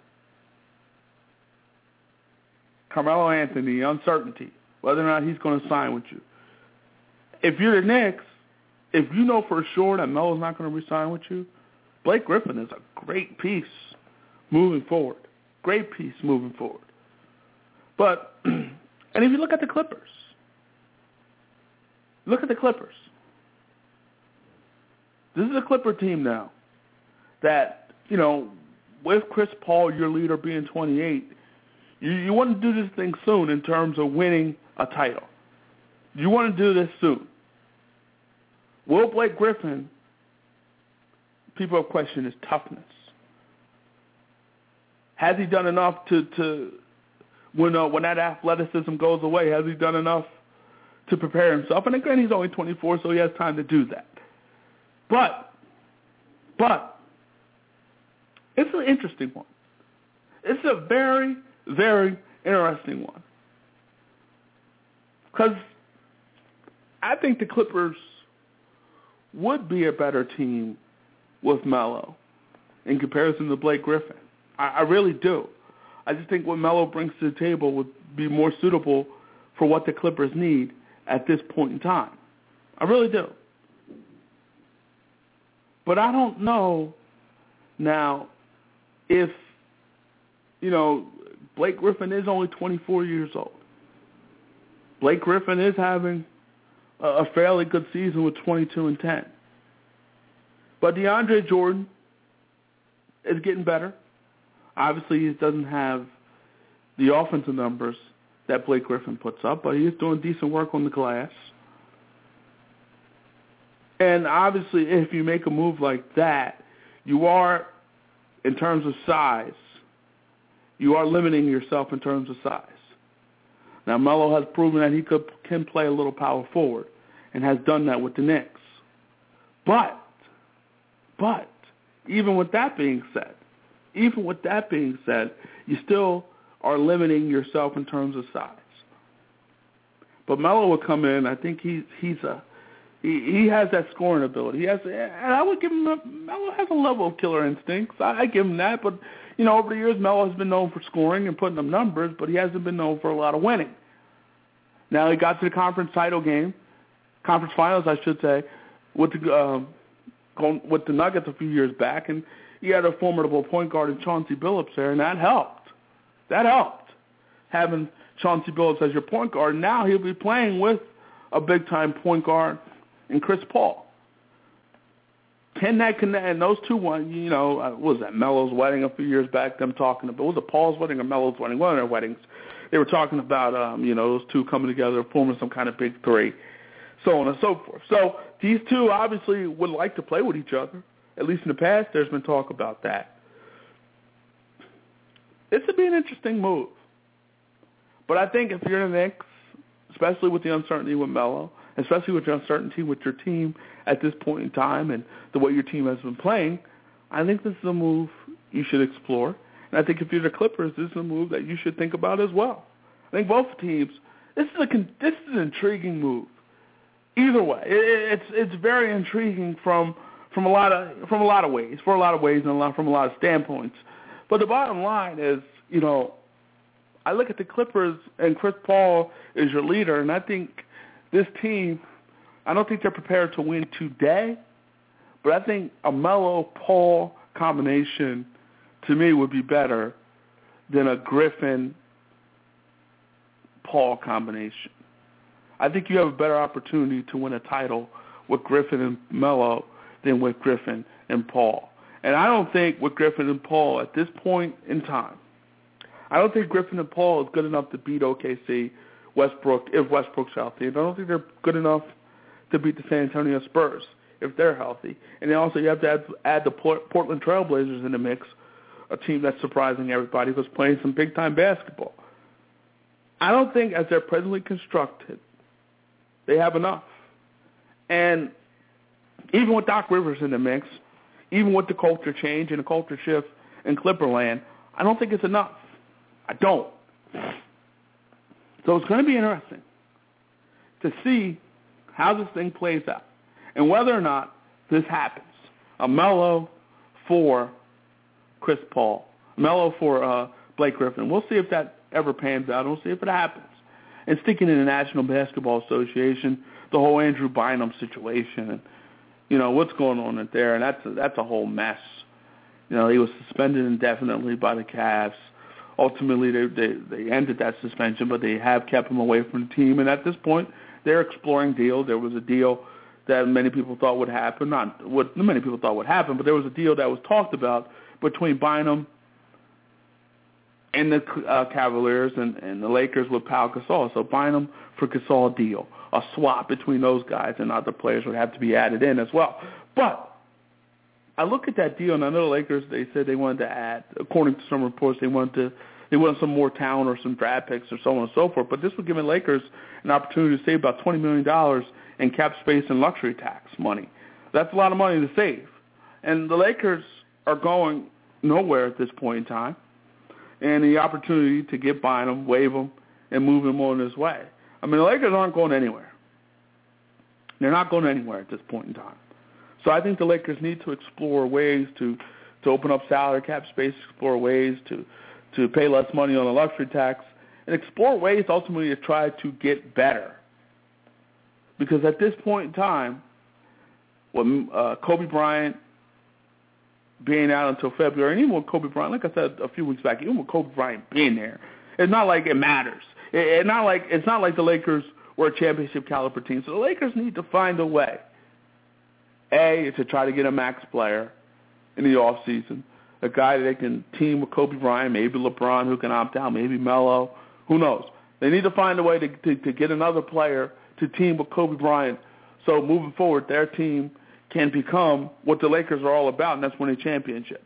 Carmelo Anthony, uncertainty, whether or not he's going to sign with you. If you're the Knicks, if you know for sure that Melo's not going to resign with you, Blake Griffin is a great piece moving forward. Great piece moving forward. But, and if you look at the Clippers, look at the Clippers. This is a Clipper team now that, you know, with Chris Paul, your leader, being 28, you, you want to do this thing soon in terms of winning a title. You want to do this soon. Will Blake Griffin, people have questioned his toughness. Has he done enough to, to when, uh, when that athleticism goes away, has he done enough to prepare himself? And again, he's only 24, so he has time to do that. But, but, it's an interesting one. It's a very, very interesting one. Because I think the Clippers would be a better team with Melo in comparison to Blake Griffin. I, I really do. I just think what Melo brings to the table would be more suitable for what the Clippers need at this point in time. I really do. But I don't know now if, you know, Blake Griffin is only 24 years old. Blake Griffin is having a fairly good season with 22 and 10. But DeAndre Jordan is getting better. Obviously, he doesn't have the offensive numbers that Blake Griffin puts up, but he is doing decent work on the glass. And obviously, if you make a move like that, you are, in terms of size, you are limiting yourself in terms of size. Now, Melo has proven that he could, can play a little power forward and has done that with the Knicks. But, but, even with that being said, even with that being said, you still are limiting yourself in terms of size. But Melo will come in. I think he's he's a He he has that scoring ability. He has, and I would give him. Melo has a level of killer instincts. I, I give him that, but you know, over the years, Melo has been known for scoring and putting up numbers, but he hasn't been known for a lot of winning. Now he got to the conference title game, conference finals, I should say, with the um, with the Nuggets a few years back, and he had a formidable point guard in Chauncey Billups there, and that helped. That helped having Chauncey Billups as your point guard. Now he'll be playing with a big time point guard in Chris Paul. Can that connect? And those two, one, you know, uh, what was that Melo's wedding a few years back? Them talking about was it Paul's wedding or Melo's wedding? One of their weddings. They were talking about, um, you know, those two coming together, forming some kind of big three, so on and so forth. So these two obviously would like to play with each other. At least in the past, there's been talk about that. This would be an interesting move. But I think if you're in the Knicks, especially with the uncertainty with Melo, especially with your uncertainty with your team at this point in time and the way your team has been playing, I think this is a move you should explore. And I think if you're the Clippers, this is a move that you should think about as well. I think both teams. This is a this is an intriguing move. Either way, it, it's it's very intriguing from from a lot of from a lot of ways, for a lot of ways, and a lot from a lot of standpoints. But the bottom line is, you know, I look at the Clippers and Chris Paul is your leader, and I think this team, I don't think they're prepared to win today, but I think a Melo Paul combination to me would be better than a Griffin Paul combination. I think you have a better opportunity to win a title with Griffin and Melo than with Griffin and Paul. And I don't think with Griffin and Paul at this point in time, I don't think Griffin and Paul is good enough to beat OKC Westbrook if Westbrook's healthy. I don't think they're good enough to beat the San Antonio Spurs if they're healthy. And then also you have to add, add the Portland Trailblazers in the mix, a team that's surprising everybody who's playing some big-time basketball. I don't think as they're presently constructed, they have enough. And even with Doc Rivers in the mix, even with the culture change and the culture shift in Clipperland, I don't think it's enough. I don't. So it's going to be interesting to see how this thing plays out and whether or not this happens. A Melo for Chris Paul, Melo for uh, Blake Griffin. We'll see if that ever pans out. We'll see if it happens. And sticking in the National Basketball Association, the whole Andrew Bynum situation, and you know what's going on there, and that's a, that's a whole mess. You know, he was suspended indefinitely by the Cavs ultimately they, they they ended that suspension, but they have kept him away from the team. And at this point, they're exploring deals. There was a deal that many people thought would happen. Not what many people thought would happen, but there was a deal that was talked about between Bynum and the uh, Cavaliers and, and the Lakers with Pau Gasol. So Bynum for Gasol deal, a swap between those guys, and other players would have to be added in as well. But I look at that deal, and I know the Lakers. They said they wanted to add, according to some reports, they wanted to they wanted some more talent or some draft picks or so on and so forth. But this would give the Lakers an opportunity to save about twenty million dollars in cap space and luxury tax money. That's a lot of money to save, and the Lakers are going nowhere at this point in time. And the opportunity to get Bynum, waive him, and move him on his way. I mean, the Lakers aren't going anywhere. They're not going anywhere at this point in time. So I think the Lakers need to explore ways to to open up salary cap space, explore ways to to pay less money on the luxury tax, and explore ways ultimately to try to get better. Because at this point in time, with uh, Kobe Bryant being out until February, and even with Kobe Bryant, like I said a few weeks back, even with Kobe Bryant being there, it's not like it matters. It, it's not like it's not like the Lakers were a championship caliber team. So the Lakers need to find a way a, is to try to get a max player in the off season, a guy that they can team with Kobe Bryant, maybe LeBron who can opt out, maybe Melo, who knows. They need to find a way to, to, to get another player to team with Kobe Bryant so moving forward their team can become what the Lakers are all about, and that's winning championships.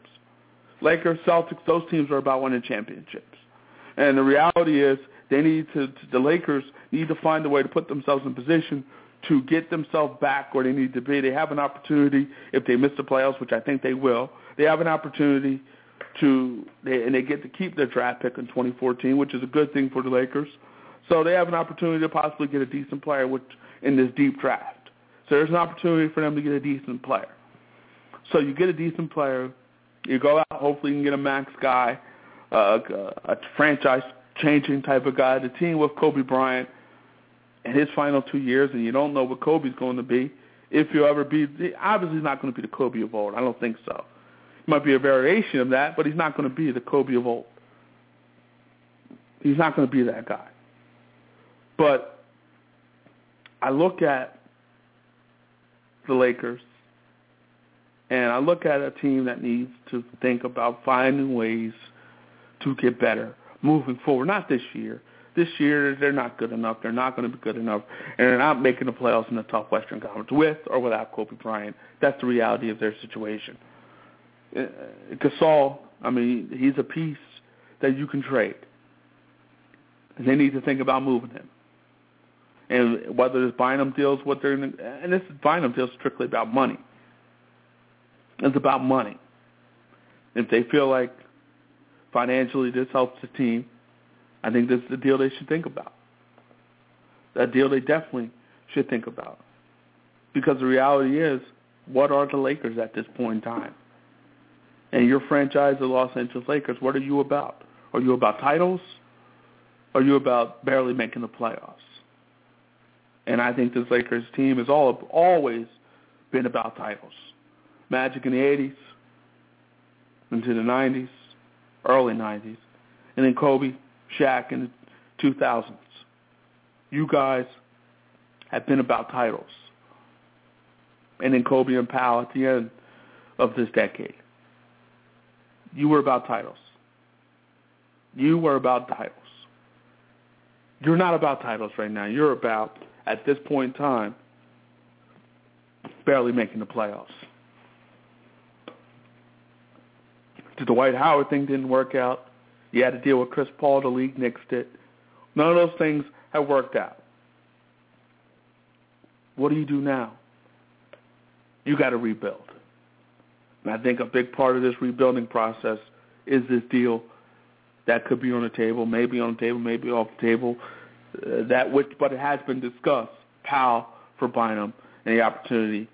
Lakers, Celtics, those teams are about winning championships. And the reality is they need to, the Lakers need to find a way to put themselves in position to get themselves back where they need to be. They have an opportunity if they miss the playoffs, which I think they will. They have an opportunity to they, and they get to keep their draft pick in 2014, which is a good thing for the Lakers. So they have an opportunity to possibly get a decent player which, in this deep draft. So there's an opportunity for them to get a decent player. So you get a decent player, you go out, hopefully you can get a max guy, uh, a franchise-changing type of guy. The team with Kobe Bryant in his final two years, and you don't know what Kobe's going to be. If you ever be, obviously not going to be the Kobe of old. I don't think so. He might be a variation of that, but he's not going to be the Kobe of old. He's not going to be that guy. But I look at the Lakers, and I look at a team that needs to think about finding ways to get better moving forward. Not this year. This year, they're not good enough. They're not going to be good enough, and they're not making the playoffs in the tough Western Conference with or without Kobe Bryant. That's the reality of their situation. Uh, Gasol, I mean, he's a piece that you can trade. And they need to think about moving him. And whether this Bynum deals, what they're in, and this Bynum deals strictly about money. It's about money. If they feel like financially this helps the team, I think this is the deal they should think about. That deal they definitely should think about. Because the reality is, what are the Lakers at this point in time? And your franchise, the Los Angeles Lakers, what are you about? Are you about titles? Are you about barely making the playoffs? And I think this Lakers team has all always been about titles. Magic in the 80s, into the 90s, early 90s, and then Kobe, Shaq in the 2000s. You guys have been about titles. And then Kobe and Pau at the end of this decade. You were about titles. You were about titles. You're not about titles right now. You're about, at this point in time, barely making the playoffs. The Dwight Howard thing didn't work out. You had to deal with Chris Paul. The league nixed it. None of those things have worked out. What do you do now? You got to rebuild. And I think a big part of this rebuilding process is this deal that could be on the table, maybe on the table, maybe off the table. Uh, that which, but it has been discussed. Pau for Bynum and the opportunity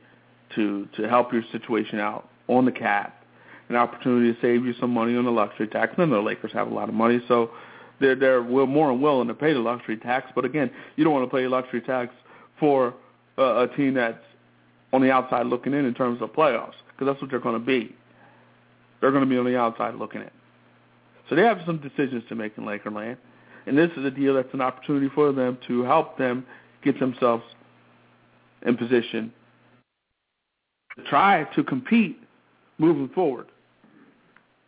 to to help your situation out on the cap, an opportunity to save you some money on the luxury tax. Of the Lakers have a lot of money, so they're they're more than willing to pay the luxury tax. But again, you don't want to pay luxury tax for a, a team that's on the outside looking in in terms of playoffs, because that's what they're going to be. They're going to be on the outside looking in. So they have some decisions to make in Lakerland. And this is a deal that's an opportunity for them to help them get themselves in position to try to compete moving forward.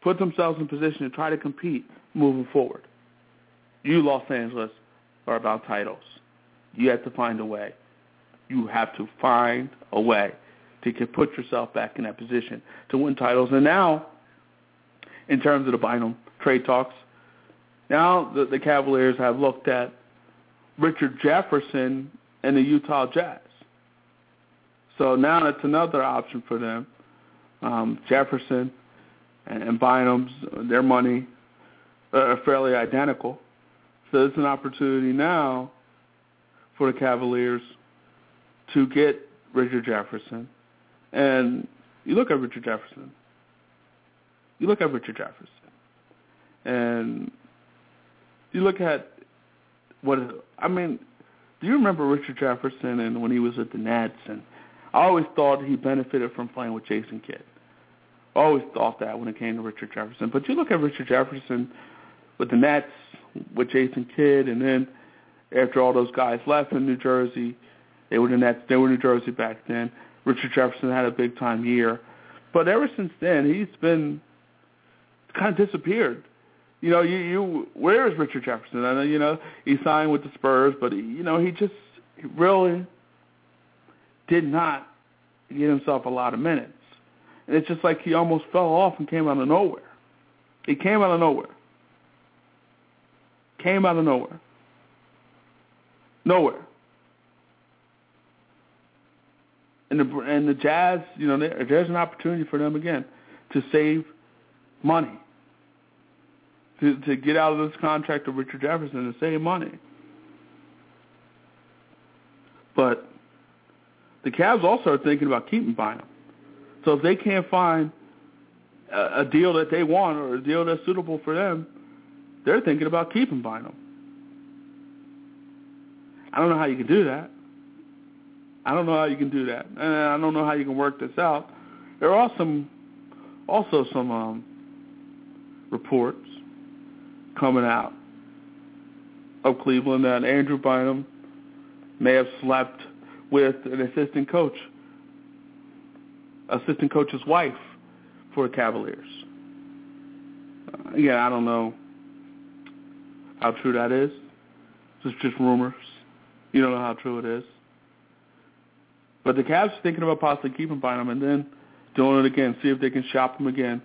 Put themselves in position to try to compete moving forward. You, Los Angeles, are about titles. You have to find a way. You have to find a way to put yourself back in that position to win titles. And now, in terms of the Bynum trade talks, now the, the Cavaliers have looked at Richard Jefferson and the Utah Jazz. So now it's another option for them. Um, Jefferson and, and Bynum's, their money uh, are fairly identical. So it's an opportunity now for the Cavaliers to get Richard Jefferson. And you look at Richard Jefferson. You look at Richard Jefferson. And you look at what I mean, do you remember Richard Jefferson and when he was at the Nets? And I always thought he benefited from playing with Jason Kidd. Always thought that when it came to Richard Jefferson. But you look at Richard Jefferson with the Nets, with Jason Kidd, and then after all those guys left in New Jersey, they were the Nets. They were New Jersey back then. Richard Jefferson had a big time year, but ever since then he's been kind of disappeared you know, you, you where is Richard Jefferson? I know, you know, he signed with the Spurs, but he, you know, he just really did not get himself a lot of minutes. And it's just like he almost fell off and came out of nowhere. He came out of nowhere. Came out of nowhere. Nowhere. And the and the Jazz, you know, there's an opportunity for them again to save money to to get out of this contract of Richard Jefferson and save money. But the Cavs also are thinking about keeping Bynum. So if they can't find a, a deal that they want or a deal that's suitable for them, they're thinking about keeping Bynum. I don't know how you can do that. I don't know how you can do that, and I don't know how you can work this out. There are some, also some um, reports coming out of Cleveland that Andrew Bynum may have slept with an assistant coach, assistant coach's wife for the Cavaliers. Uh, yeah, I don't know how true that is. It's just rumors. You don't know how true it is. But the Cavs are thinking about possibly keeping Bynum and then doing it again, see if they can shop him again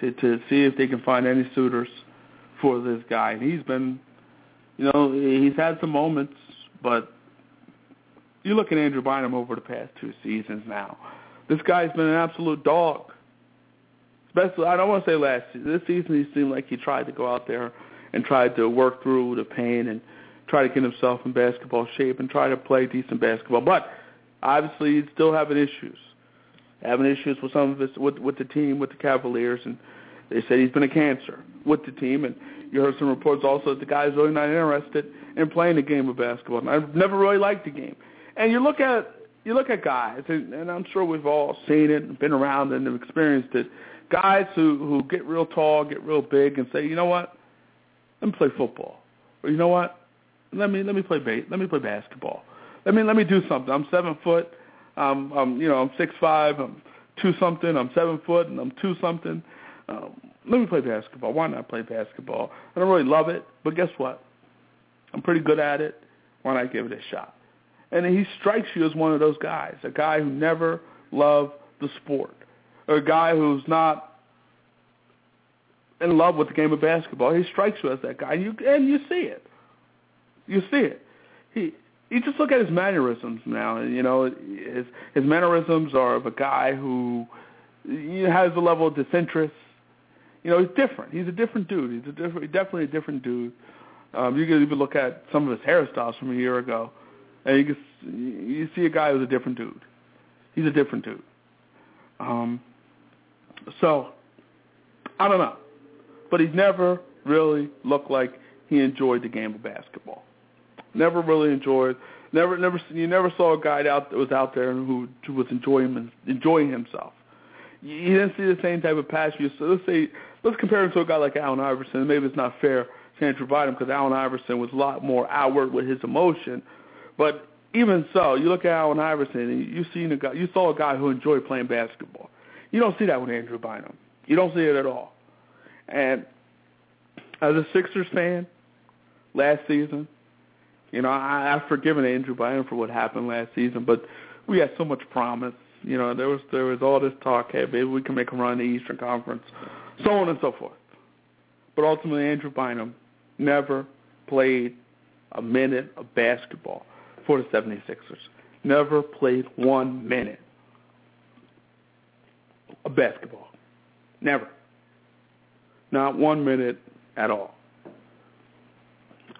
to to see if they can find any suitors for this guy. And he's been, you know, he's had some moments, but you look at Andrew Bynum over the past two seasons now. This guy's been an absolute dog. Especially, I don't want to say last season. This season, he seemed like he tried to go out there and tried to work through the pain and try to get himself in basketball shape and try to play decent basketball. But obviously, he's still having issues. Having issues with some of his with with the team, with the Cavaliers, and they said he's been a cancer with the team. And you heard some reports also that the guy's really not interested in playing the game of basketball. And I've never really liked the game. And you look at you look at guys, and, and I'm sure we've all seen it, been around and have experienced it. Guys who who get real tall, get real big, and say, you know what, let me play football, or you know what, let me let me play base, let me play basketball. Let me let me do something. I'm seven foot. Um, I'm you know I'm six five. I'm two something. I'm seven foot, and I'm two something. Um, let me play basketball. Why not play basketball? I don't really love it, but guess what? I'm pretty good at it. Why not give it a shot? And he strikes you as one of those guys, a guy who never loved the sport, or a guy who's not in love with the game of basketball. He strikes you as that guy, and you and you see it. You see it. He you just look at his mannerisms now, and you know his his mannerisms are of a guy who has a level of disinterest. You know, he's different. He's a different dude. He's a different, definitely a different dude. Um, you can even look at some of his hairstyles from a year ago, and you you see a guy who's a different dude. He's a different dude. Um, so I don't know, but he's never really looked like he enjoyed the game of basketball. Never really enjoyed. Never, never. You never saw a guy out that was out there who, who was enjoying enjoying himself. You didn't see the same type of passion. So let's say, let's compare him to a guy like Allen Iverson. Maybe it's not fair to Andrew Bynum because Allen Iverson was a lot more outward with his emotion. But even so, you look at Allen Iverson and you see a guy, you saw a guy who enjoyed playing basketball. You don't see that with Andrew Bynum. You don't see it at all. And as a Sixers fan, last season, you know, I, I've forgiven Andrew Bynum for what happened last season, but we had so much promise. You know, there was there was all this talk, hey, maybe we can make a run in the Eastern Conference, so on and so forth. But ultimately, Andrew Bynum never played a minute of basketball for the 76ers. Never played one minute of basketball. Never. Not one minute at all.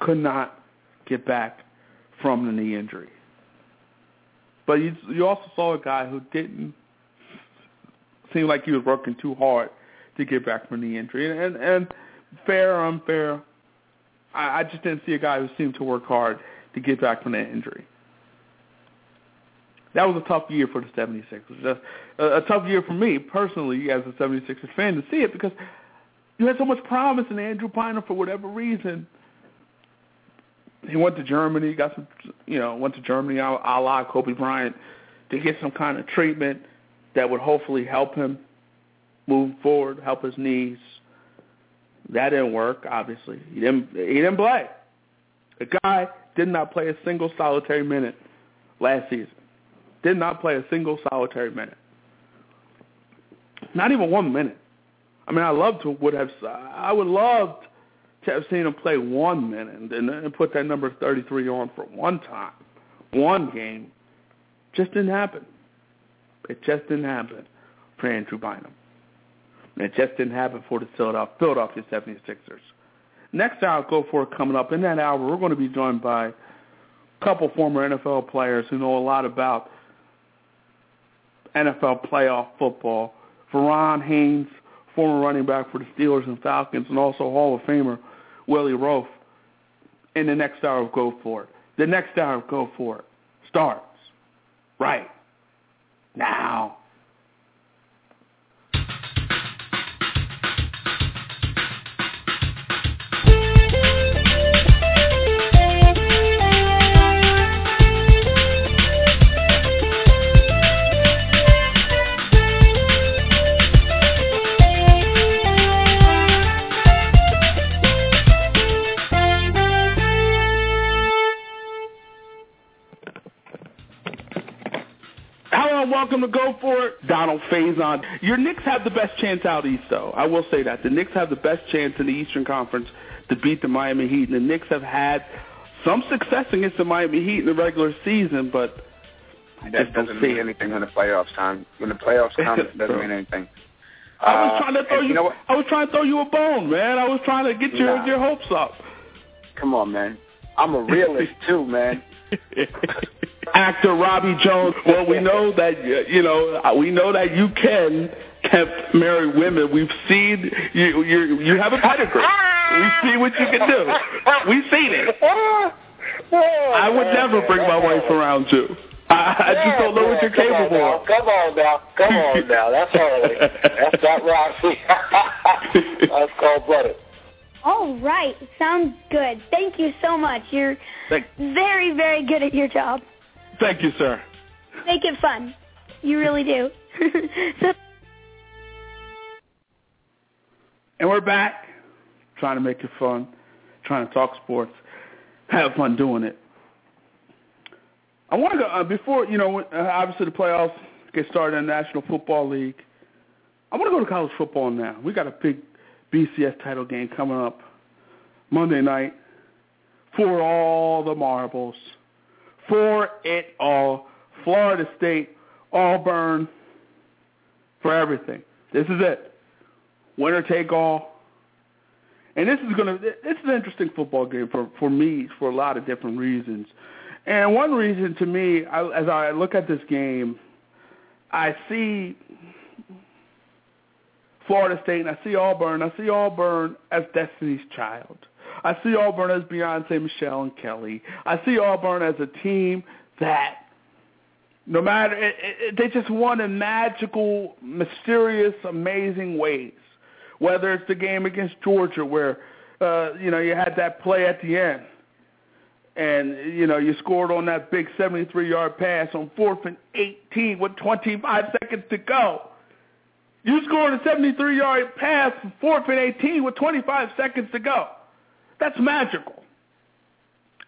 Could not get back from the knee injury. But you, you also saw a guy who didn't seem like he was working too hard to get back from the injury. And, and, and fair or unfair, I, I just didn't see a guy who seemed to work hard to get back from that injury. That was a tough year for the 76ers. Just a, a tough year for me personally as a 76ers fan to see it because you had so much promise in Andrew Bynum for whatever reason he went to Germany, got some, you know, went to Germany a la Kobe Bryant to get some kind of treatment that would hopefully help him move forward, help his knees. That didn't work. Obviously, he didn't. He didn't play. The guy did not play a single solitary minute last season. Did not play a single solitary minute. Not even one minute. I mean, I love to would have. I would love to have seen him play one minute and, and put that number 33 on for one time, one game. Just didn't happen. It just didn't happen for Andrew Bynum. It just didn't happen for the Philadelphia 76ers. Next hour, go for it coming up. In that hour, we're going to be joined by a couple former NFL players who know a lot about NFL playoff football. Verron Haynes, former running back for the Steelers and Falcons, and also Hall of Famer Willie Roaf in the next hour of Go For It. The next hour of Go For It starts right now. Welcome to Go For It, Donald Faison. Your Knicks have the best chance out east, though. I will say that. The Knicks have the best chance in the Eastern Conference to beat the Miami Heat. And the Knicks have had some success against the Miami Heat in the regular season, but that doesn't mean anything when the playoffs time. When the playoffs come, it doesn't mean anything. I was uh, trying to throw you. you know I was trying to throw you a bone, man. I was trying to get your Nah. your hopes up. Come on, man. I'm a realist too, man. Actor Robbie Jones. Well, we know that you know we know that you can have marry women. We've seen you. You you have a pedigree. We see what you can do. We've seen it. I would never bring my wife around you. I, I just don't know what you're capable of. Come on now. Come on now. That's early. That's not Roxy. That's cold blooded. All right. Sounds good. Thank you so much. You're Thank, very, very good at your job. Thank you, sir. Make it fun. You really do. so, And we're back, trying to make it fun, trying to talk sports, have fun doing it. I want to go uh, before you know. Uh, obviously, the playoffs get started in the National Football League. I want to go to college football now. We got a big BCS title game coming up Monday night for all the marbles, for it all. Florida State, Auburn, for everything. This is it winner take all. And this is gonna this is an interesting football game for for me for a lot of different reasons. And one reason to me, I, as I look at this game, I see Florida State and I see Auburn. I see Auburn as Destiny's Child. I see Auburn as Beyonce, Michelle, and Kelly. I see Auburn as a team that no matter it, it, they just won in magical, mysterious, amazing ways. Whether it's the game against Georgia, where uh, you know you had that play at the end, and you know you scored on that big 73-yard pass on fourth and 18 with 25 seconds to go. You scored a 73-yard pass fourth and 18 with 25 seconds to go. That's magical.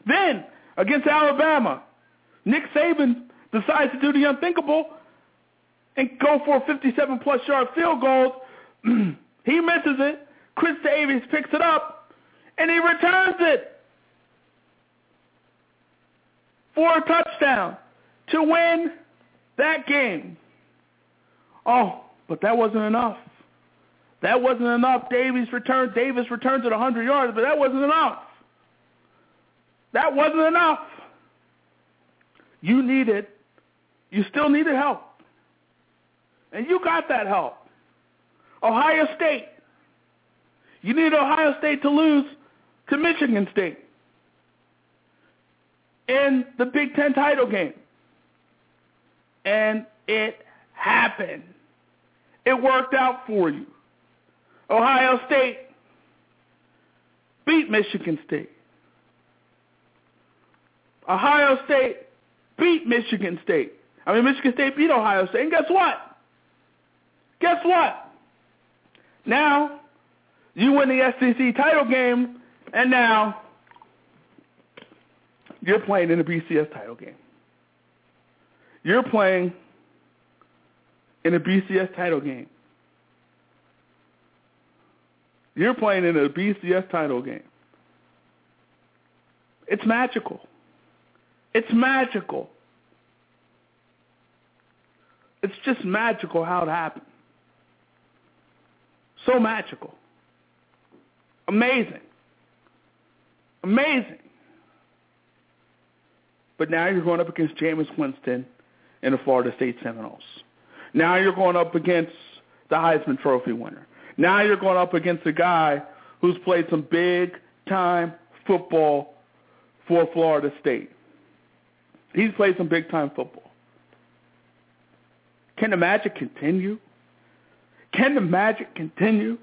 Then against Alabama, Nick Saban decides to do the unthinkable and go for a 57 plus yard field goal. he misses it. Chris Davis picks it up and he returns it for a touchdown to win that game. Oh, but that wasn't enough. That wasn't enough. Davis returned. Davis returns at 100 yards, but that wasn't enough. That wasn't enough. You needed, you still needed help. And you got that help. Ohio State. You needed Ohio State to lose to Michigan State in the Big Ten title game. And it happened. It worked out for you. Ohio State beat Michigan State. Ohio State beat Michigan State. I mean, Michigan State beat Ohio State. And guess what? Guess what? Now, you win the SEC title game, and now you're playing in the BCS title game. You're playing in a BCS title game. You're playing in a BCS title game. It's magical. It's magical. It's just magical how it happened. So magical. Amazing. Amazing. But now you're going up against Jameis Winston and the Florida State Seminoles. Now you're going up against the Heisman Trophy winner. Now you're going up against a guy who's played some big time football for Florida State. He's played some big time football. Can the magic continue? Can the magic continue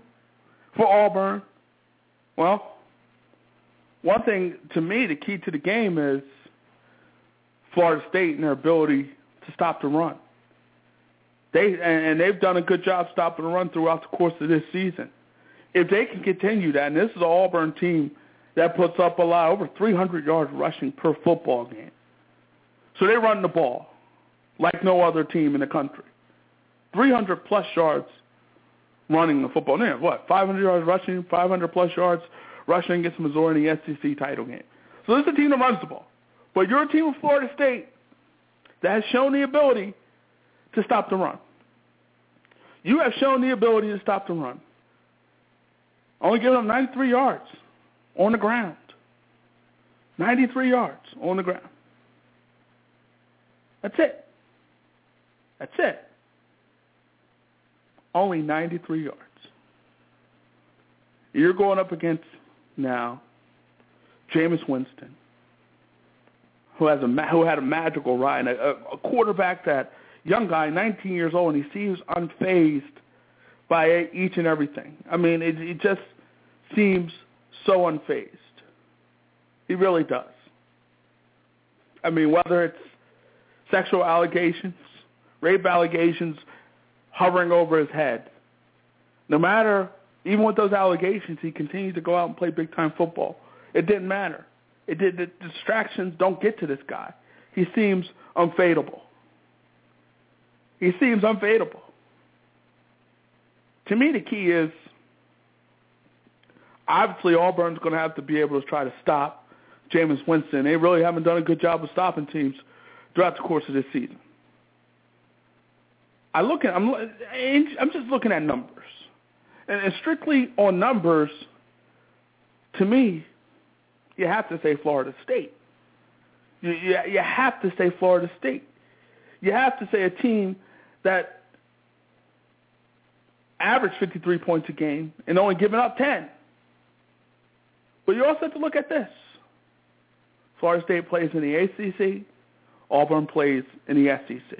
for Auburn? Well, one thing to me, the key to the game is Florida State and their ability to stop the run. They and they've done a good job stopping the run throughout the course of this season. If they can continue that, and this is an Auburn team that puts up a lot, over 300 yards rushing per football game. So they run the ball like no other team in the country. 300 plus yards running the football. Now, what, 500 yards rushing, 500 plus yards rushing against Missouri in the SEC title game. So this is a team that runs the ball. But you're a team of Florida State that has shown the ability to stop the run. You have shown the ability to stop the run. Only giving up 93 yards on the ground. 93 yards on the ground. That's it. That's it. Only 93 yards. You're going up against now Jameis Winston, who has a who had a magical ride, a, a quarterback that young guy, 19 years old, and he seems unfazed by each and everything. I mean, it, it just seems so unfazed. He really does. I mean, whether it's sexual allegations, rape allegations hovering over his head, no matter, even with those allegations, he continued to go out and play big-time football. It didn't matter. It did. The distractions don't get to this guy. He seems unfadable. He seems unfadable. To me, the key is obviously Auburn's going to have to be able to try to stop Jameis Winston. They really haven't done a good job of stopping teams throughout the course of this season. I look at I'm I'm just looking at numbers, and, strictly on numbers. To me, you have to say Florida State. You, you you have to say Florida State. You have to say a team that averaged 53 points a game and only giving up 10. But you also have to look at this. Florida State plays in the ACC. Auburn plays in the SEC.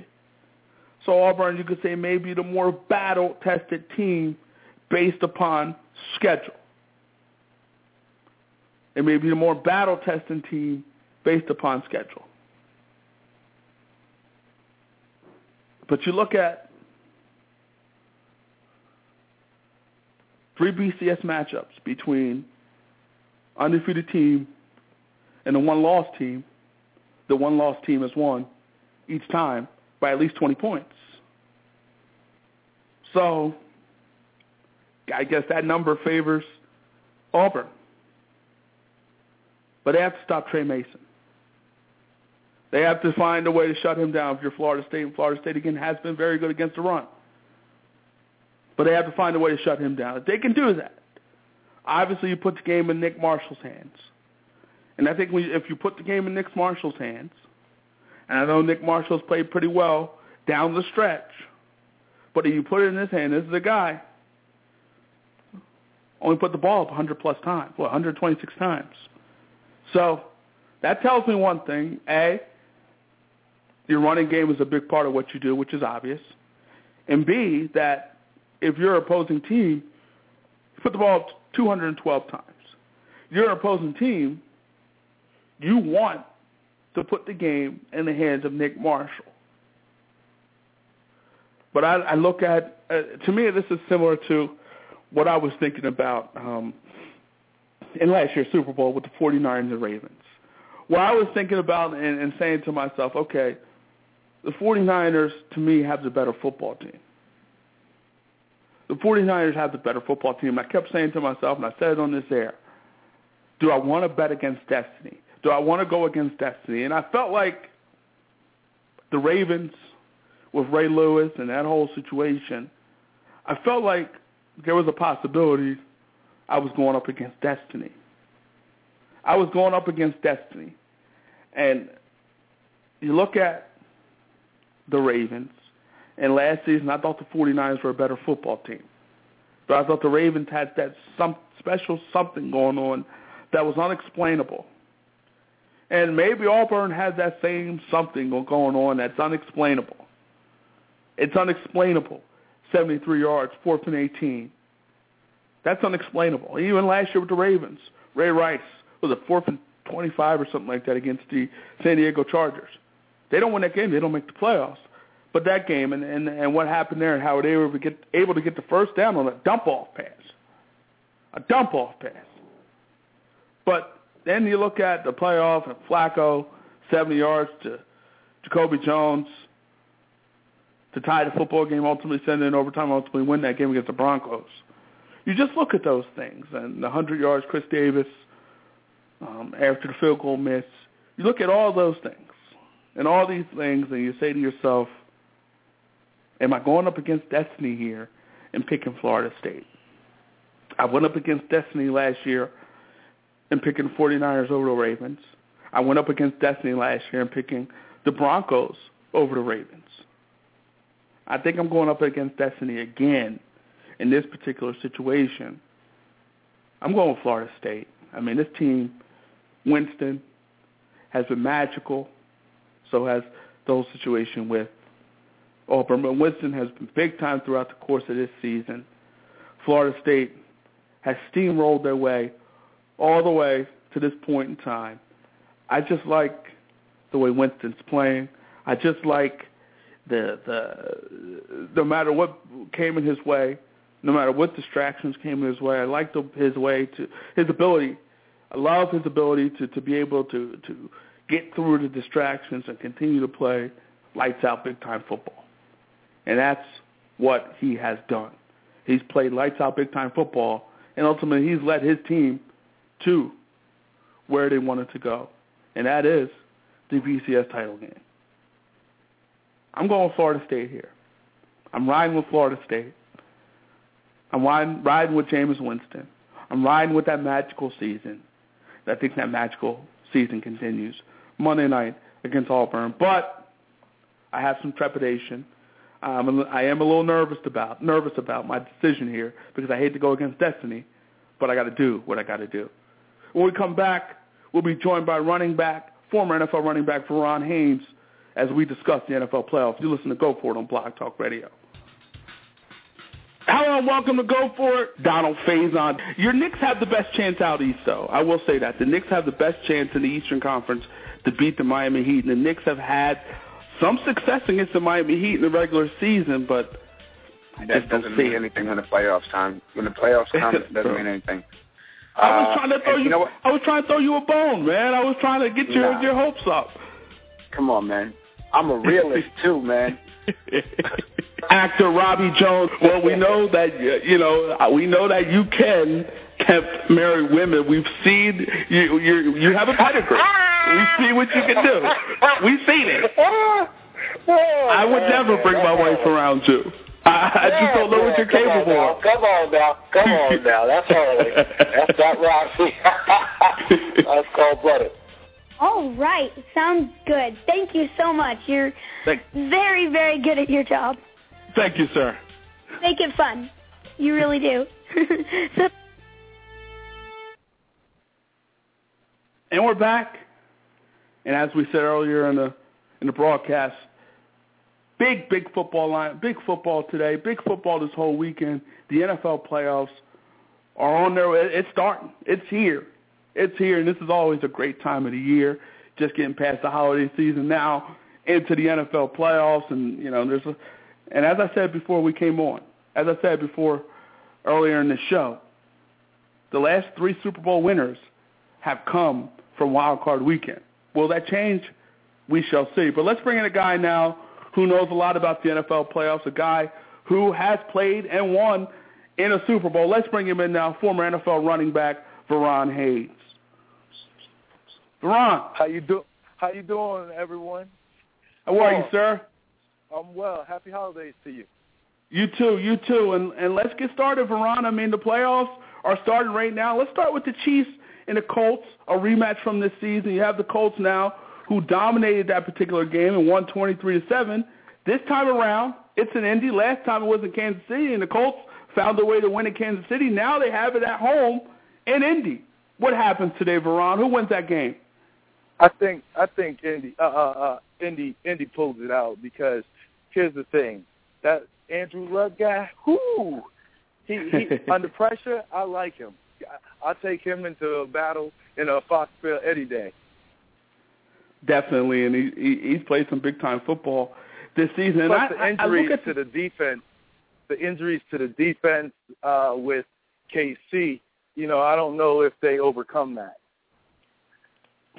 So Auburn, you could say, maybe the more battle-tested team based upon schedule. It may be the more battle-tested team based upon schedule. But you look at three BCS matchups between undefeated team and the one-loss team. The one-loss team has won each time by at least 20 points. So I guess that number favors Auburn. But they have to stop Tre Mason. They have to find a way to shut him down if you're Florida State. And Florida State, again, has been very good against the run. But they have to find a way to shut him down. If they can do that, obviously you put the game in Nick Marshall's hands. And I think we, if you put the game in Nick Marshall's hands, and I know Nick Marshall's played pretty well down the stretch, but if you put it in his hand, this is a guy only put the ball up 100 plus times, well, 126 times. So that tells me one thing. A, your running game is a big part of what you do, which is obvious. And B, that if you're opposing team, you put the ball up 212 times. You're an opposing team, you want to put the game in the hands of Nick Marshall. But I, I look at, uh, to me, this is similar to what I was thinking about um, in last year's Super Bowl with the 49ers and Ravens. What I was thinking about and, and saying to myself, okay, the 49ers, to me, have the better football team. The 49ers have the better football team. I kept saying to myself, and I said it on this air, do I want to bet against destiny? Do I want to go against destiny? And I felt like the Ravens with Ray Lewis and that whole situation, I felt like there was a possibility I was going up against destiny. I was going up against destiny. And you look at the Ravens, And last season, I thought the 49ers were a better football team. But I thought the Ravens had that some special something going on that was unexplainable. And maybe Auburn has that same something going on that's unexplainable. It's unexplainable. 73 yards, fourth and 18. That's unexplainable. Even last year with the Ravens, Ray Rice was a fourth and 25 or something like that against the San Diego Chargers. They don't win that game. They don't make the playoffs. But that game and, and, and what happened there and how they were able to, get, able to get the first down on a dump-off pass. A dump-off pass. But then you look at the playoff and Flacco, 70 yards to Jacoby Jones to tie the football game, ultimately send it in overtime, ultimately win that game against the Broncos. You just look at those things and the 100 yards Chris Davis um, after the field goal miss. You look at all those things and all these things and you say to yourself, am I going up against destiny here and picking Florida State? I went up against destiny last year and picking 49ers over the Ravens. I went up against destiny last year and picking the Broncos over the Ravens. I think I'm going up against destiny again in this particular situation. I'm going with Florida State. I mean, this team, Winston, has been magical. So has the whole situation with Auburn. But Winston has been big time throughout the course of this season. Florida State has steamrolled their way all the way to this point in time. I just like the way Winston's playing. I just like the the no matter what came in his way, no matter what distractions came in his way, I like the, his way to his ability. I love his ability to to be able to to get through the distractions and continue to play lights out big time football. And that's what he has done. He's played lights out big time football and ultimately he's led his team to where they wanted to go. And that is the BCS title game. I'm going with Florida State here. I'm riding with Florida State. I'm riding, riding with Jameis Winston. I'm riding with that magical season. I think that magical season continues Monday night against Auburn. But I have some trepidation. Um, I am a little nervous about nervous about my decision here because I hate to go against destiny, but I got to do what I got to do. When we come back, we'll be joined by running back, former NFL running back Verron Haynes, as we discuss the NFL playoffs. You listen to Go For It on Blog Talk Radio. Hello and welcome to Go For It. Donald Faison. Your Knicks have the best chance out east, though. I will say that. The Knicks have the best chance in the Eastern Conference to beat the Miami Heat. And the Knicks have had some success against the Miami Heat in the regular season, but I that doesn't mean it. anything when the playoffs time. When the playoffs come, it doesn't mean anything. I was uh, trying to throw you. you know I was trying to throw you a bone, man. I was trying to get your nah. your hopes up. Come on, man. I'm a realist too, man. Actor Robbie Jones. Well, we know that uh, you know uh, we know that you can kept marry women. We've seen you. You you have a pedigree. We see what you can do. We've seen it. I would never bring my wife around you. I, I just don't know what you're capable of. Come on now, come on now. That's early. That's not Roxy. That's cold blooded. All right, sounds good. Thank you so much. You're Thank very, very good at your job. Thank you, sir. Make it fun. You really do. so- and we're back. And as we said earlier in the in the broadcast, big big football line, big football today, big football this whole weekend. The NFL playoffs are on their way. It's starting. It's here. It's here, and this is always a great time of the year. Just getting past the holiday season now into the NFL playoffs, and you know there's a. And as I said before we came on, as I said before earlier in the show, the last three Super Bowl winners have come from Wild Card Weekend. Will that change? We shall see. But let's bring in a guy now who knows a lot about the NFL playoffs, a guy who has played and won in a Super Bowl. Let's bring him in now, former NFL running back Verron Haynes. Verron. How you do? How you doing, everyone? How are you, oh. sir? I'm well. Happy holidays to you. You too, you too. And and let's get started, Verron. I mean, the playoffs are starting right now. Let's start with the Chiefs and the Colts, a rematch from this season. You have the Colts now who dominated that particular game and won 23 to 7. This time around, it's in Indy. Last time it was in Kansas City, and the Colts found a way to win in Kansas City. Now they have it at home in Indy. What happens today, Verron? Who wins that game? I think I think Indy uh, uh, uh, Indy Indy pulls it out because here's the thing that Andrew Luck guy, whoo, he, he under pressure. I like him. I take him into a battle in a Foxfield any day. Definitely, and he, he he's played some big time football this season. Plus and the injuries I, I to the defense, the injuries to the defense uh, with KC. You know, I don't know if they overcome that.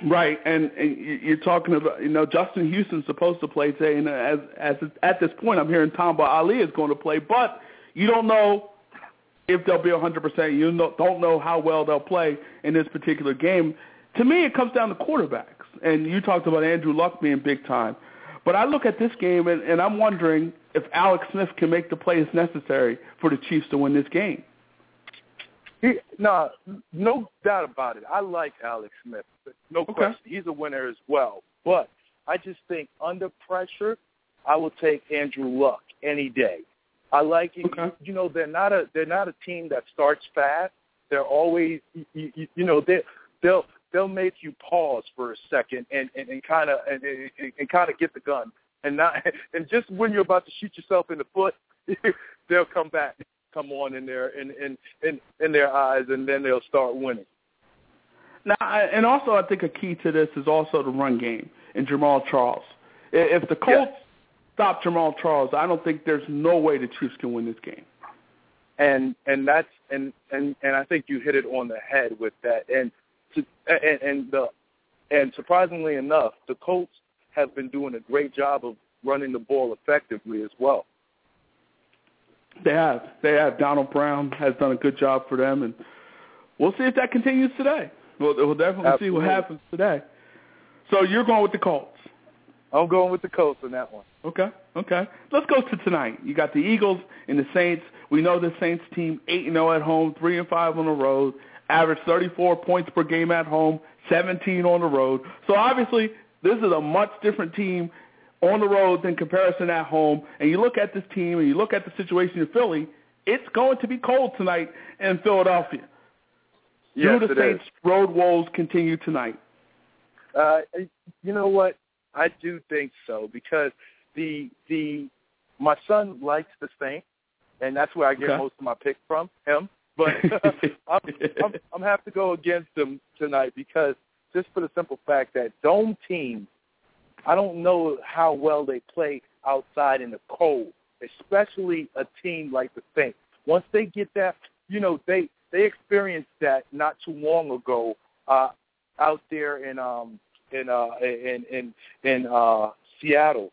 Right, and, and you're talking about you know Justin Houston's supposed to play today, and as as at this point, I'm hearing Tamba Hali is going to play, but you don't know if they'll be 100. percent You don't know how well they'll play in this particular game. To me, it comes down to quarterbacks, and you talked about Andrew Luck being big time, but I look at this game and, and I'm wondering if Alex Smith can make the plays necessary for the Chiefs to win this game. He, no, no doubt about it. I like Alex Smith. No okay. question. He's a winner as well. But I just think under pressure, I will take Andrew Luck any day. I like. Okay. You know, they're not a they're not a team that starts fast. They're always you, you, you know they they'll they'll make you pause for a second and and, and kind of and, and, and kind of get the gun and not and just when you're about to shoot yourself in the foot, they'll come back come on in their in in in, in their eyes, and then they'll start winning. Now, and also, I think a key to this is also the run game and Jamaal Charles. If the Colts yes. stop Jamaal Charles, I don't think there's no way the Chiefs can win this game. And and that's and and and I think you hit it on the head with that. And to, and, and the and surprisingly enough, the Colts have been doing a great job of running the ball effectively as well. They have. They have. Donald Brown has done a good job for them, and we'll see if that continues today. We'll, we'll definitely Absolutely. see what happens today. So you're going with the Colts. I'm going with the Colts on that one. Okay, okay. Let's go to tonight. You got the Eagles and the Saints. We know the Saints team eight and zero at home, three and five on the road. Average 34 points per game at home, 17 on the road. So obviously, this is a much different team on the road than comparison at home. And you look at this team and you look at the situation in Philly, it's going to be cold tonight in Philadelphia. Yes, Do the Saints' is. road woes continue tonight? Uh, you know what? I do think so because the the my son likes the Saints, and that's where I get Okay. most of my picks from him. But I'm, I'm I'm have to go against them tonight because just for the simple fact that dome teams, I don't know how well they play outside in the cold, especially a team like the Saints. Once they get that, you know, they they experienced that not too long ago uh, out there in um in uh in in in uh Seattle,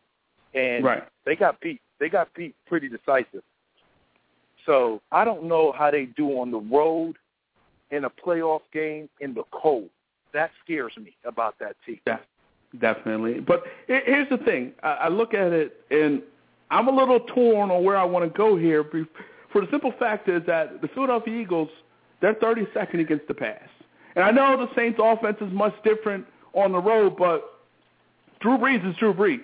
and Right. they got beat. They got beat pretty decisive. So I don't know how they do on the road in a playoff game in the cold. That scares me about that team. Yeah, definitely. But here's the thing. I look at it, and I'm a little torn on where I want to go here. For the simple fact is that the Philadelphia Eagles, they're 32nd against the pass. And I know the Saints' offense is much different on the road, but Drew Brees is Drew Brees.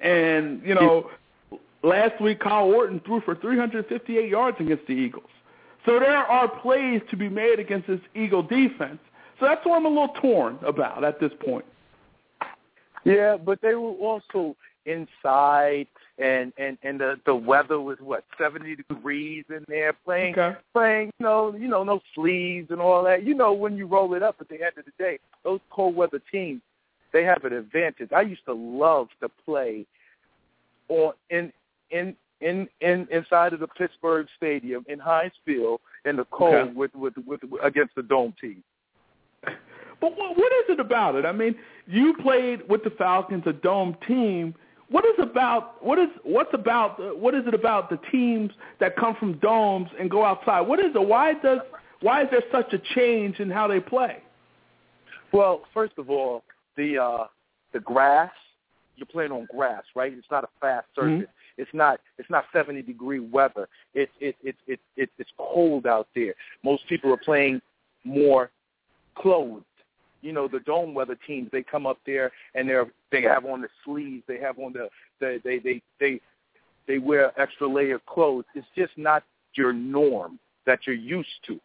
And, you know, last week Kyle Orton threw for 358 yards against the Eagles. So there are plays to be made against this Eagle defense. So that's what I'm a little torn about at this point. Yeah, but they were also inside, and and and the the weather was what seventy degrees in there, playing Okay. playing, you know, you know, no sleeves and all that. You know, when you roll it up at the end of the day, those cold weather teams, they have an advantage. I used to love to play on in in in in inside of the Pittsburgh Stadium in Heinz Field in the cold Okay. with, with with against the dome team. But what, what is it about it? I mean, you played with the Falcons, a dome team. What is about what is what's about what is it about the teams that come from domes and go outside? What is it? Why does why is there such a change in how they play? Well, first of all, the uh the grass, you're playing on grass, right? It's not a fast surface. Mhm. It's not it's not 70 degree weather. It's it's it it, it it's cold out there. Most people are playing more clothed. You know, the dome weather teams, they come up there and they're they have on the sleeves, they have on the, the they they they they wear extra layer of clothes. It's just not your norm that you're used to.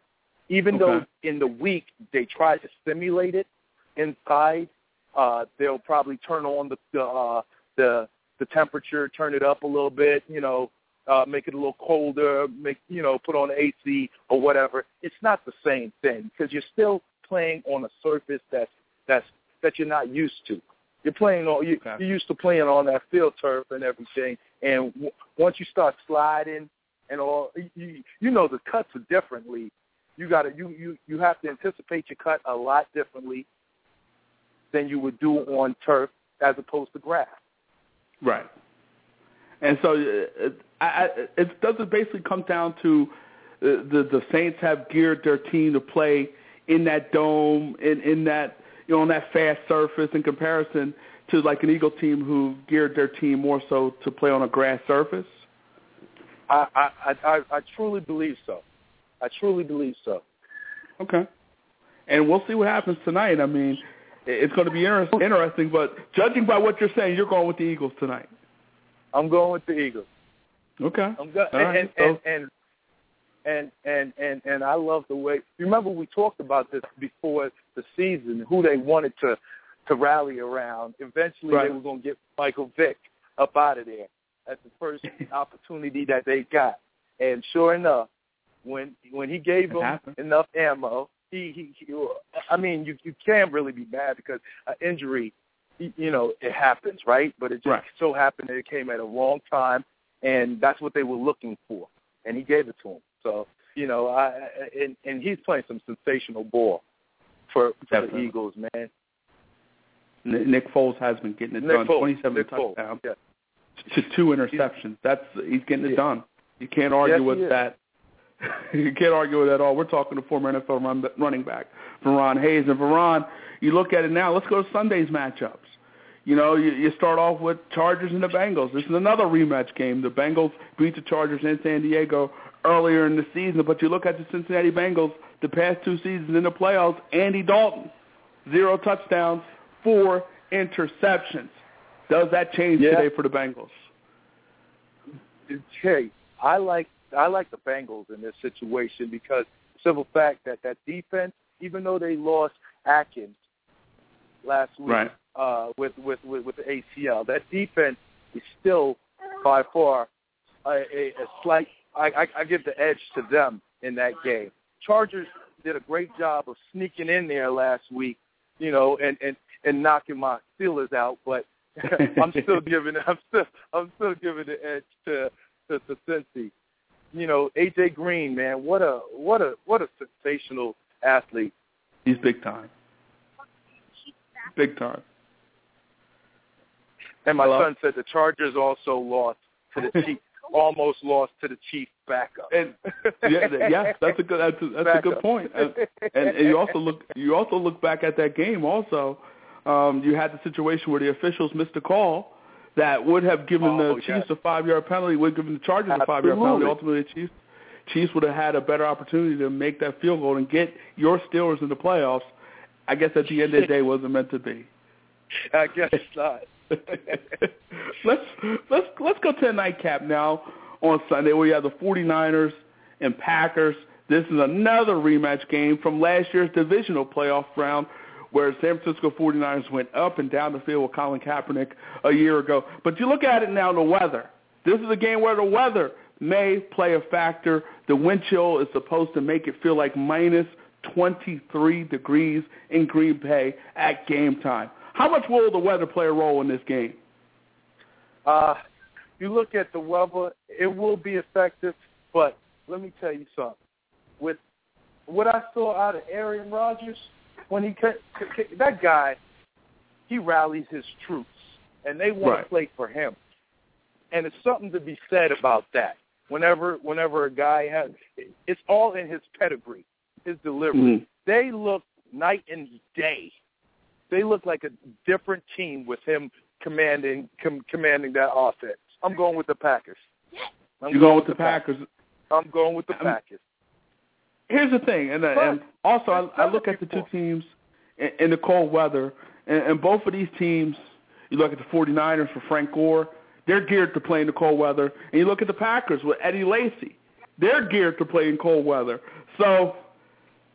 Even Okay. though in the week they try to simulate it inside, uh, they'll probably turn on the the, uh, the the temperature, turn it up a little bit, you know, uh, make it a little colder, make you know, put on the AC or whatever. It's not the same thing because you're still playing on a surface that's that's that you're not used to. You're playing on you, Okay. you're used to playing on that field turf and everything, and w- once you start sliding and all, you you know the cuts are differently. You got to you you you have to anticipate your cut a lot differently than you would do on turf as opposed to grass. Right. And so uh, I, I, it does it basically come down to uh, the the Saints have geared their team to play in that dome in in that you know on that fast surface in comparison to like an Eagle team who geared their team more so to play on a grass surface. I I I, I truly believe so. I truly believe so. Okay. And we'll see what happens tonight. I mean, it's going to be inter- interesting, but judging by what you're saying, you're going with the Eagles tonight. I'm going with the Eagles. Okay. I'm go- and, right, and, so- and and and and and and I love the way. Remember, we talked about this before the season. Who they wanted to to rally around. Eventually, Right. they were going to get Michael Vick up out of there at the first opportunity that they got. And sure enough, when when he gave It them happened. enough ammo, he, he he. I mean, you you can't really be mad because an injury, you know, it happens, right? But it just Right. so happened that it came at a wrong time, and that's what they were looking for, and he gave it to him. So you know, I and and he's playing some sensational ball for, for the Eagles, man. Nick Foles has been getting it Nick done. Foles, 27 Nick touchdowns yeah. to two interceptions. That's he's getting it Yeah. done. You can't argue Yes, with that. you can't argue with that at all. We're talking to former NFL run, running back Verron Haynes, and Verron. You look at it now. Let's go to Sunday's matchups. You know, you, you start off with Chargers and the Bengals. This is another rematch game. The Bengals beat the Chargers in San Diego earlier in the season, but you look at the Cincinnati Bengals the past two seasons in the playoffs. Andy Dalton, zero touchdowns, four interceptions. Does that change Yeah. today for the Bengals? Hey, I like I like the Bengals in this situation because simple fact that that defense, even though they lost Atkins last week Right. uh, with, with with with the ACL, that defense is still by far a, a, a slight. I, I, I give the edge to them in that game. Chargers did a great job of sneaking in there last week, you know, and and and knocking my Steelers out, but I'm still giving I'm still I'm still giving the edge to to, to Cincy. You know, AJ Green, man, what a what a what a sensational athlete. He's big time. Big time. And my Hello? son said the Chargers also lost to the Chiefs, almost lost to the Chiefs backup. And yeah, yes, that's a good that's a, that's a good point. And, and, and you also look you also look back at that game. Also, um, you had the situation where the officials missed a call that would have given Oh, the yes. Chiefs a five yard penalty, would have given the Chargers a five yard penalty. Ultimately, the Chiefs Chiefs would have had a better opportunity to make that field goal and get your Steelers in the playoffs. I guess at the end of the day, it wasn't meant to be. I guess not. let's let's let's go to the nightcap now on Sunday where you have the 49ers and Packers. This is another rematch game from last year's divisional playoff round where San Francisco 49ers went up and down the field with Colin Kaepernick a year ago. But you look at it now, the weather. This is a game where the weather may play a factor. The wind chill is supposed to make it feel like minus 23 degrees in Green Bay at game time. How much will the weather play a role in this game? Uh, you look at the weather, it will be effective, but let me tell you something. With what I saw out of Aaron Rodgers, when he cut, that guy, he rallies his troops, and they want Right. to play for him. And it's something to be said about that. Whenever, whenever a guy has, it's all in his pedigree, his delivery. Mhm. They look night and day. They look like a different team with him commanding com- commanding that offense. I'm going with the Packers. I'm You're going with the Packers. I'm going with the I'm- Packers. Here's the thing, and, uh, But and also I, I look at the two teams in, in the cold weather, and, and both of these teams, you look at the 49ers for Frank Gore, They're geared to play in the cold weather. And you look at the Packers with Eddie Lacy. They're geared to play in cold weather. So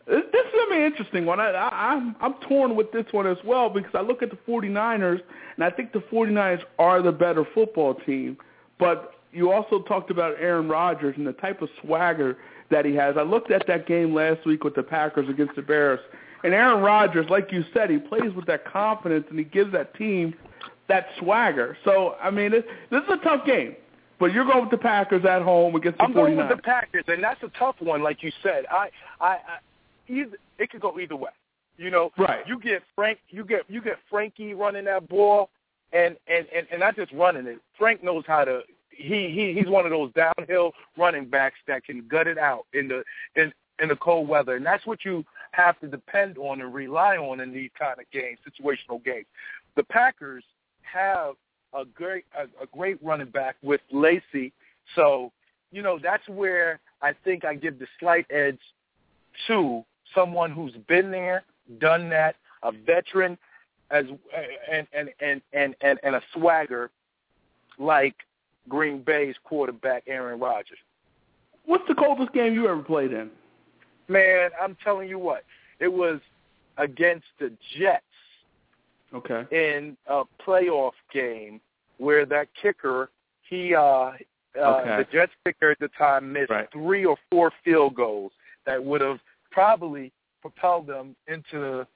this, is going to be an interesting one. I, I, I'm, I'm torn with this one as well because I look at the 49ers, and I think the 49ers are the better football team. But you also talked about Aaron Rodgers and the type of swagger that he has. I looked at that game last week with the Packers against the Bears, and Aaron Rodgers, like you said, he plays with that confidence and he gives that team that swagger. So, I mean, it, this is a tough game. But you're going with the Packers at home against the I'm 49ers. going with the Packers, and that's a tough one, like you said. I, I either, it could go either way. You know, right? You get Frank, you get you get Frankie running that ball, and and and, and not just running it. Frank knows how to. He he he's one of those downhill running backs that can gut it out in the in in the cold weather, and that's what you have to depend on and rely on in these kind of games, situational games. The Packers have a great a, a great running back with Lacy, so you know that's where I think I give the slight edge to someone who's been there, done that, a veteran, as and and and and and, and a swagger like Green Bay's quarterback Aaron Rodgers. What's the coldest game you ever played in? Man, I'm telling you what, it was against the Jets. Okay. In a playoff game where that kicker, he uh, uh okay. the Jets kicker at the time missed right. three or four field goals that would have probably propelled them into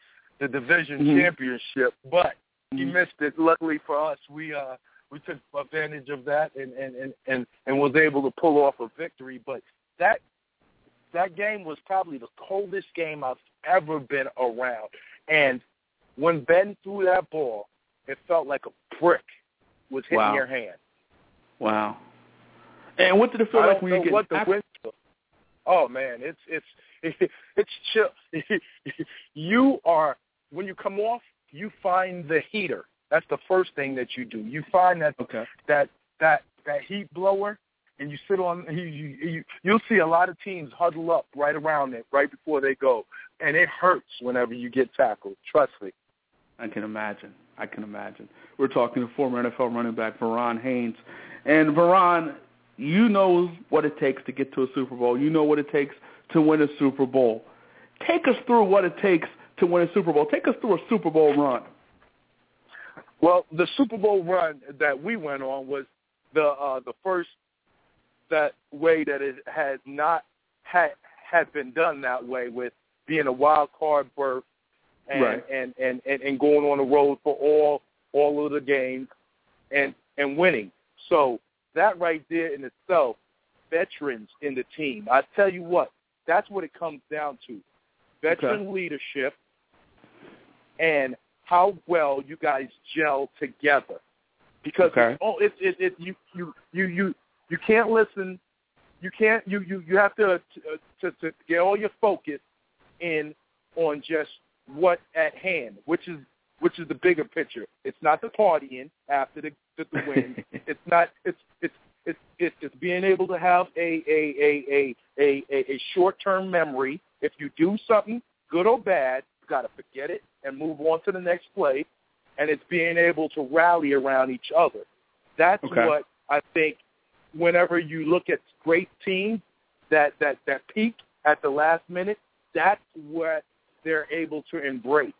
the division mm-hmm. championship, but he missed it. Luckily for us, we uh we took advantage of that and and and and, and was able to pull off a victory. But that that game was probably the coldest game I've ever been around. And when Ben threw that ball, it felt like a brick was hitting wow. your hand. Wow. And what did it feel I like when you get what the wind Oh man, it's it's it's chill. you are when you come off, you find the heater. That's the first thing that you do. You find that okay. that that that heat blower, and you sit on. You, you you you'll see a lot of teams huddle up right around it right before they go, and it hurts whenever you get tackled. Trust me. I can imagine. I can imagine. We're talking to former NFL running back Verron Haynes, and Verron, you know what it takes to get to a Super Bowl. You know what it takes to win a Super Bowl. Take us through what it takes to win a Super Bowl. Take us through a Super Bowl run. Well, the Super Bowl run that we went on was the uh, the first that way that it had not had had been done that way with being a wild card berth and, right. and, and, and, and going on the road for all all of the games and and winning. So that right there in itself, veterans in the team. I tell you what, that's what it comes down to. Veteran okay. leadership and how well you guys gel together. Because okay. oh, it's it, it you you you you you can't listen. You can't you you you have to to to get all your focus in on just what at hand, which is which is the bigger picture. It's not the partying after the the, the win. it's not. It's it's it's it's it's being able to have a a a a a, a, a short term memory. If you do something good or bad, you got to forget it and move on to the next play. And it's being able to rally around each other. That's okay. what I think. Whenever you look at great teams that that that peak at the last minute, that's what they're able to embrace.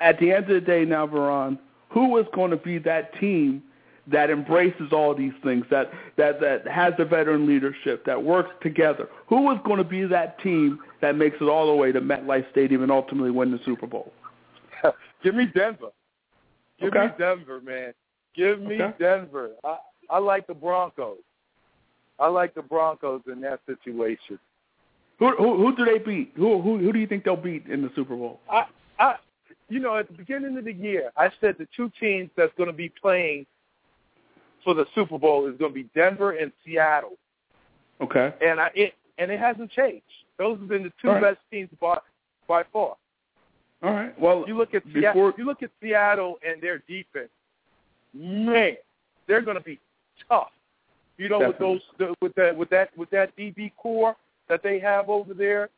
At the end of the day, now, Verron, who is going to be that team that embraces all these things, that that that has the veteran leadership, that works together? Who is going to be that team that makes it all the way to MetLife Stadium and ultimately win the Super Bowl? Give me Denver. Give okay. me Denver, man. Give me okay. Denver. I I like the Broncos. I like the Broncos in that situation. Who who, who do they beat? Who who who do you think they'll beat in the Super Bowl? I I you know at the beginning of the year I said the two teams that's going to be playing for the Super Bowl is going to be Denver and Seattle. Okay. And I it and it hasn't changed. Those have been the two right. best teams by by far. All right. Well, you look at before... Seattle, you look at Seattle and their defense. Man, they're going to be tough. You know, Definitely. with those with that with that with that DB corps that they have over there,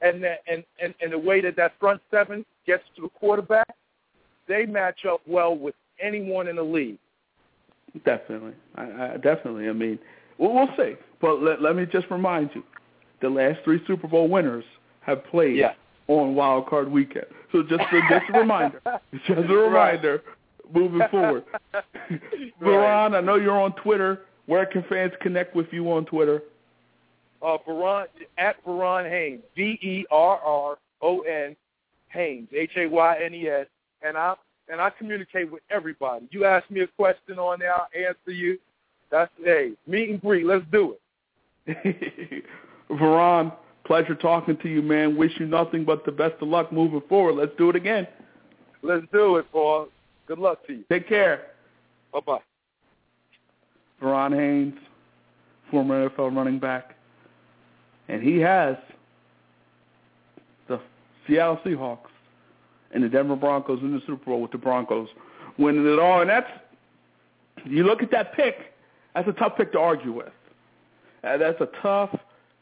and that and and and the way that that front seven gets to the quarterback, they match up well with anyone in the league. Definitely, I, I definitely. I mean, we'll, we'll see. But let, let me just remind you, the last three Super Bowl winners have played yeah. on Wild Card Weekend. So just a, just a reminder, just a reminder, right. moving forward. Verron, I know you're on Twitter. Where can fans connect with you on Twitter? Uh, Verron at Verron Haynes, V E R R O N Haynes, H A Y N E S, and I and I communicate with everybody. You ask me a question on there, I'll answer you. That's hey, meet and greet. Let's do it. Verron, pleasure talking to you, man. Wish you nothing but the best of luck moving forward. Let's do it again. Let's do it, Paul. Good luck to you. Take care. Bye bye. Verron Haynes, former NFL running back, and he has the Seattle Seahawks and the Denver Broncos in the Super Bowl with the Broncos winning it all. And that's you look at that pick. That's a tough pick to argue with. Uh, that's a tough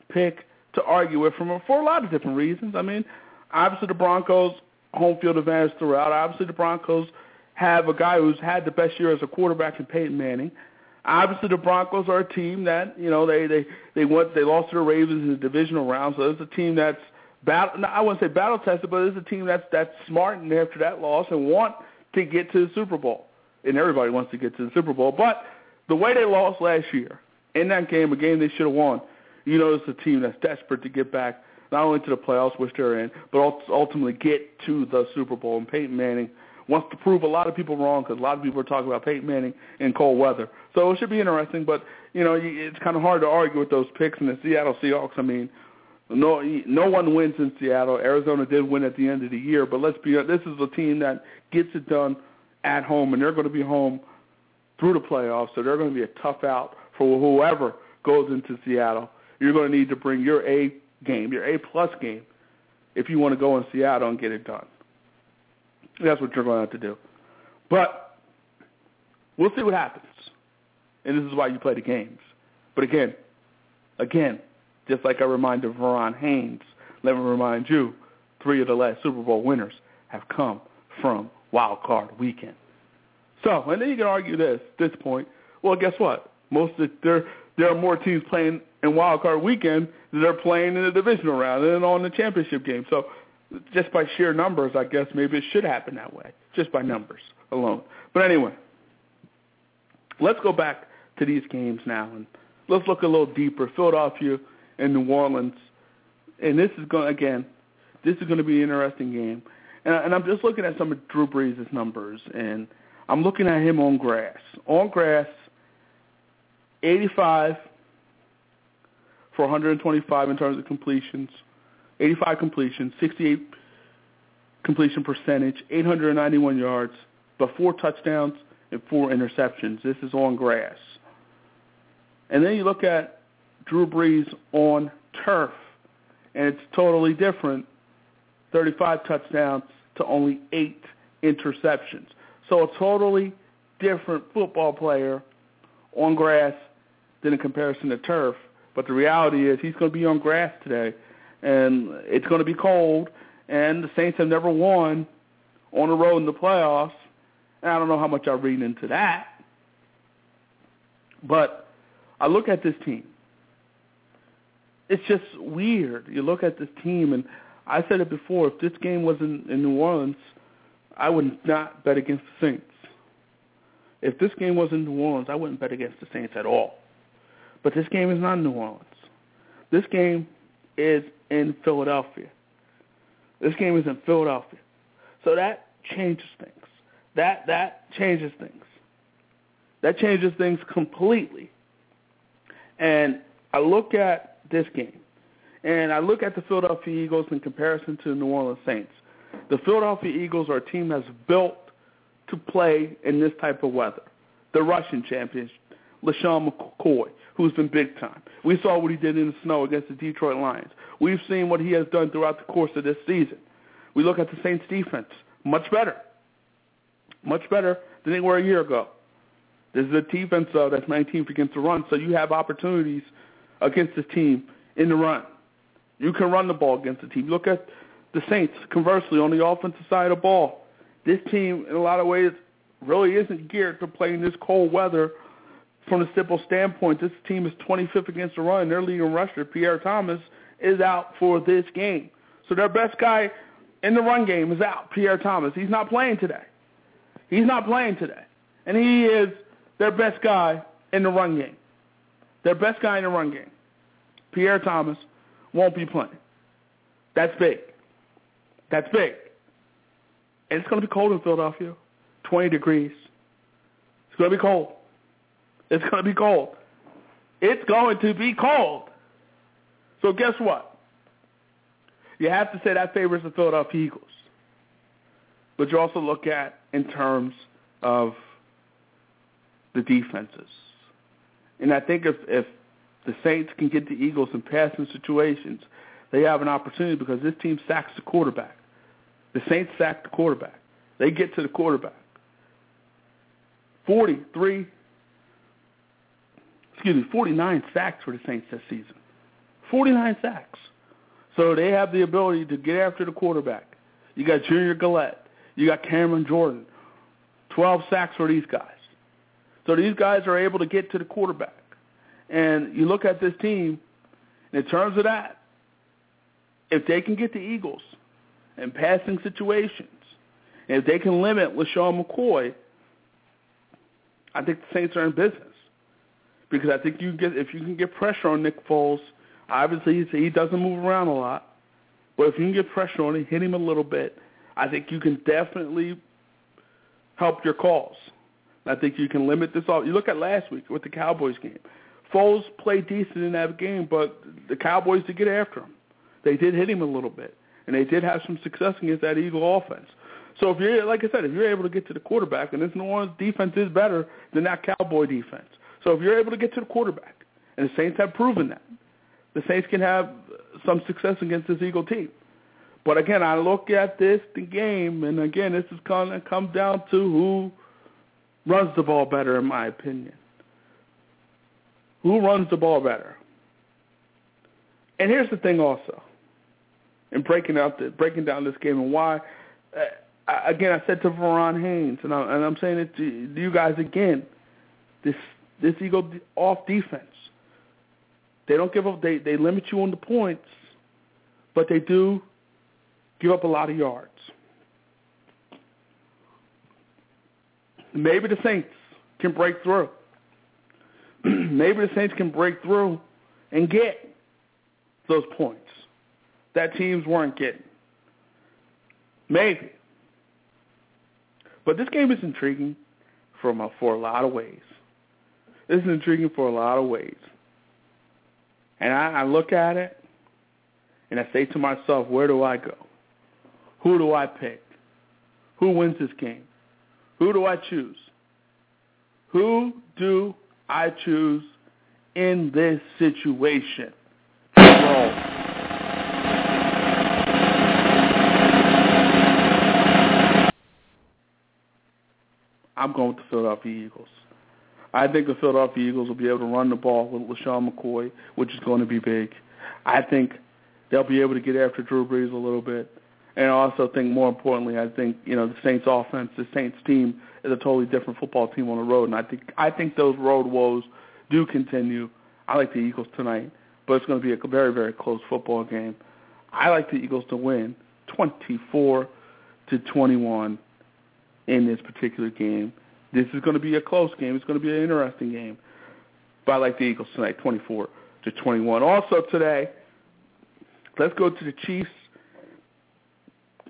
pick to argue with from for a lot of different reasons. I mean, obviously the Broncos home field advantage throughout. Obviously the Broncos have a guy who's had the best year as a quarterback in Peyton Manning. Obviously the Broncos are a team that you know they they they went they lost to the Ravens in the divisional round, so it's a team that's battle. I wouldn't say battle tested, but it's a team that's that's smart and after that loss and want to get to the Super Bowl. And everybody wants to get to the Super Bowl. But the way they lost last year in that game, a game they should have won, you know, it's a team that's desperate to get back not only to the playoffs, which they're in, but ultimately get to the Super Bowl. And Peyton Manning wants to prove a lot of people wrong because a lot of people are talking about Peyton Manning in cold weather. So it should be interesting. But you know, it's kind of hard to argue with those picks. And the Seattle Seahawks, I mean, no, no one wins in Seattle. Arizona did win at the end of the year, but let's be this is a team that gets it done at home, and they're going to be home through the playoffs, so they're going to be a tough out for whoever goes into Seattle. You're going to need to bring your A game, your A plus game, if you want to go in Seattle and get it done. That's what you're going to have to do. But we'll see what happens, and this is why you play the games. But again, again, just like I reminded Verron Haynes, let me remind you, three of the last Super Bowl winners have come from Wild Card Weekend. So, and then you can argue this, this point. Well, guess what? Most of the, there there are more teams playing in Wild Card Weekend than they're playing in the divisional round and on the championship game. So, just by sheer numbers, I guess maybe it should happen that way, just by numbers alone. But anyway, let's go back to these games now and let's look a little deeper. Philadelphia in New Orleans. And this is going again, this is going to be an interesting game. And, and I'm just looking at some of Drew Brees' numbers, and I'm looking at him on grass. On grass, 85 for 125 in terms of completions, 85 completions, 68 completion percentage, 891 yards, but four touchdowns and four interceptions. This is on grass. And then you look at Drew Brees on turf, and it's totally different. 35 touchdowns to only eight interceptions. So a totally different football player on grass than in comparison to turf. But the reality is he's going to be on grass today, and it's going to be cold, and the Saints have never won on the road in the playoffs. And I don't know how much I read into that. But I look at this team, it's just weird. You look at this team, and I said it before. If this game wasn't in New Orleans, I would not bet against the Saints. If this game was in New Orleans, I wouldn't bet against the Saints at all. But this game is not in New Orleans. This game is in Philadelphia. This game is in Philadelphia. So that changes things. That that changes things. That changes things completely. And I look at this game. And I look at the Philadelphia Eagles in comparison to the New Orleans Saints. The Philadelphia Eagles are a team that's built to play in this type of weather. The Russian champions, LeSean McCoy, who's been big time. We saw what he did in the snow against the Detroit Lions. We've seen what he has done throughout the course of this season. We look at the Saints defense, much better. Much better than they were a year ago. This is a defense, though, that's 19th against the run, so you have opportunities – against the team in the run. You can run the ball against the team. Look at the Saints, conversely, on the offensive side of the ball. This team, in a lot of ways, really isn't geared to play in this cold weather from a simple standpoint. This team is 25th against the run. Their leading rusher, Pierre Thomas, is out for this game. So their best guy in the run game is out, Pierre Thomas. He's not playing today. He's not playing today. And he is their best guy in the run game. Their best guy in the run game. Pierre Thomas won't be playing. That's big. That's big. And it's going to be cold in Philadelphia. 20 degrees. It's going to be cold. It's going to be cold. It's going to be cold. So guess what? You have to say that favors the Philadelphia Eagles. But you also look at in terms of the defenses. And I think if, if the Saints can get the Eagles in passing situations, they have an opportunity because this team sacks the quarterback. The Saints sack the quarterback. They get to the quarterback. 43, excuse me, 49 sacks for the Saints this season. 49 sacks. So they have the ability to get after the quarterback. You got Junior Galette. You got Cameron Jordan. 12 sacks for these guys. So these guys are able to get to the quarterback. And you look at this team, in terms of that, if they can get the Eagles in passing situations, and if they can limit LeSean McCoy, I think the Saints are in business. Because I think you get if you can get pressure on Nick Foles, obviously he doesn't move around a lot, but if you can get pressure on him, hit him a little bit, I think you can definitely help your cause. I think you can limit this off. You look at last week with the Cowboys game. Foles played decent in that game, but the Cowboys did get after him. They did hit him a little bit, and they did have some success against that Eagle offense. So if you're, like I said, if you're able to get to the quarterback, and this New Orleans defense is better than that Cowboy defense. So if you're able to get to the quarterback, and the Saints have proven that, the Saints can have some success against this Eagle team. But again, I look at this the game, and again, this is going to come down to who runs the ball better, in my opinion. Who runs the ball better? And here's the thing, also, in breaking out the breaking down this game and why. Uh, again, I said to Verron Haynes, and, I, and I'm saying it to you guys again. This this Eagle off defense, they don't give up. They they limit you on the points, but they do give up a lot of yards. Maybe the Saints can break through. Maybe the Saints can break through and get those points that teams weren't getting. Maybe. But this game is intriguing from a, for a lot of ways. This is intriguing for a lot of ways. And I, I look at it and I say to myself, where do I go? Who do I pick? Who wins this game? Who do I choose? Who do I choose in this situation? Roll. I'm going with the Philadelphia Eagles. I think the Philadelphia Eagles will be able to run the ball with LeSean McCoy, which is going to be big. I think they'll be able to get after Drew Brees a little bit. And I also think more importantly, I think, you know, the Saints offense, the Saints team is a totally different football team on the road. And I think I think those road woes do continue. I like the Eagles tonight, but it's going to be a very, very close football game. I like the Eagles to win 24 to 21 in this particular game. This is going to be a close game. It's going to be an interesting game. But I like the Eagles tonight, 24 to 21. Also today, let's go to the Chiefs